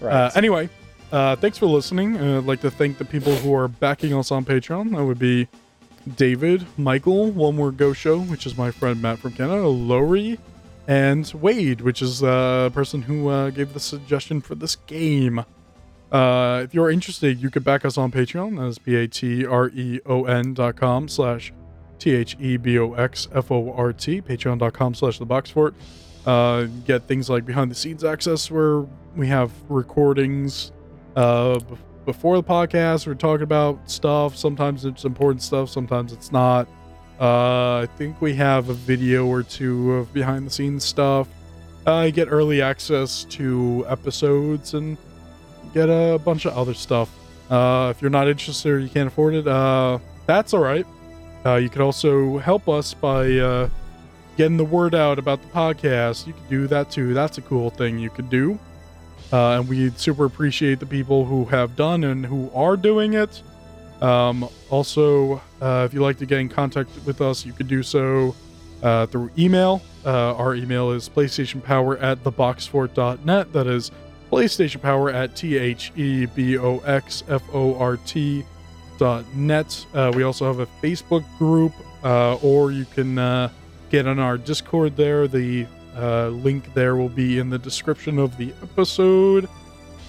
S2: Right.
S1: Uh, anyway, uh, thanks for listening. Uh, I'd like to thank the people who are backing us on Patreon. That would be David, Michael, One More Go Show, which is my friend Matt from Canada, Lowry, and Wade, which is the person who uh, gave the suggestion for this game. Uh, if you're interested, you could back us on Patreon. That is P-A-T-R-E-O-N dot com slash T-H-E-B-O-X-F-O-R-T, patreon.com slash the box fort. Uh, get things like behind the scenes access where we have recordings uh, b- before the podcast. We're talking about stuff. Sometimes it's important stuff, sometimes it's not. Uh, I think we have a video or two of behind the scenes stuff. Uh, get early access to episodes and get a bunch of other stuff. Uh, if you're not interested or you can't afford it, uh, that's all right. Uh, you can also help us by uh, getting the word out about the podcast. You can do that too. That's a cool thing you could do. Uh, and we super appreciate the people who have done and who are doing it. Um, also, uh, if you'd like to get in contact with us, you could do so through email. Our email is PlayStationPower at theboxfort.net. That is PlayStation Power at T H E B O X F O R T dot net. Uh, we also have a Facebook group, uh, or you can uh, get on our Discord there. The Uh, link there will be in the description of the episode.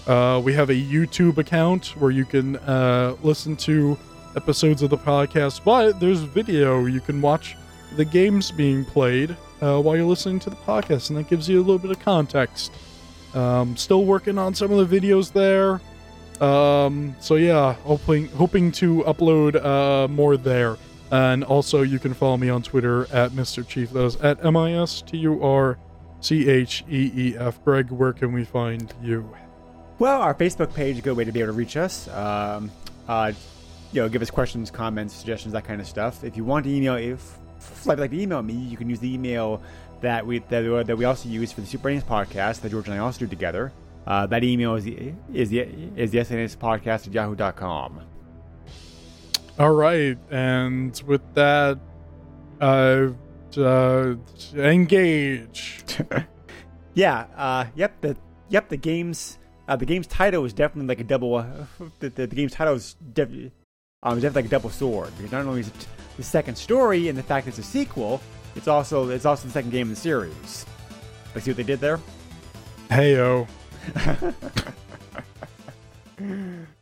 S1: Uh, we have a YouTube account where you can uh, listen to episodes of the podcast, but there's video. You can watch the games being played while you're listening to the podcast, and that gives you a little bit of context. Um, still working on some of the videos there. Um, so yeah, hoping hoping to upload uh, more there. And also, you can follow me on Twitter at Mr. Chief. That is at M I S T U R C H E E F. Greg, where can we find you?
S2: Well, our Facebook page a good way to be able to reach us. Um, uh, you know, give us questions, comments, suggestions, that kind of stuff. If you want to email, if like like to email me, you can use the email that we that, uh, that we also use for the Super NES podcast that George and I also do together. Uh, that email is the is the is the SNES podcast at yahoo.com.
S1: All right, and with that, uh, uh engage.
S2: yeah. Uh, yep. The yep. The game's uh, the game's title is definitely like a double. Uh, the, the, the, game's title is def- um, definitely like a double sword because not only is it the second story and the fact it's a sequel, it's also it's also the second game in the series. Like, see what they did there?
S1: Heyo.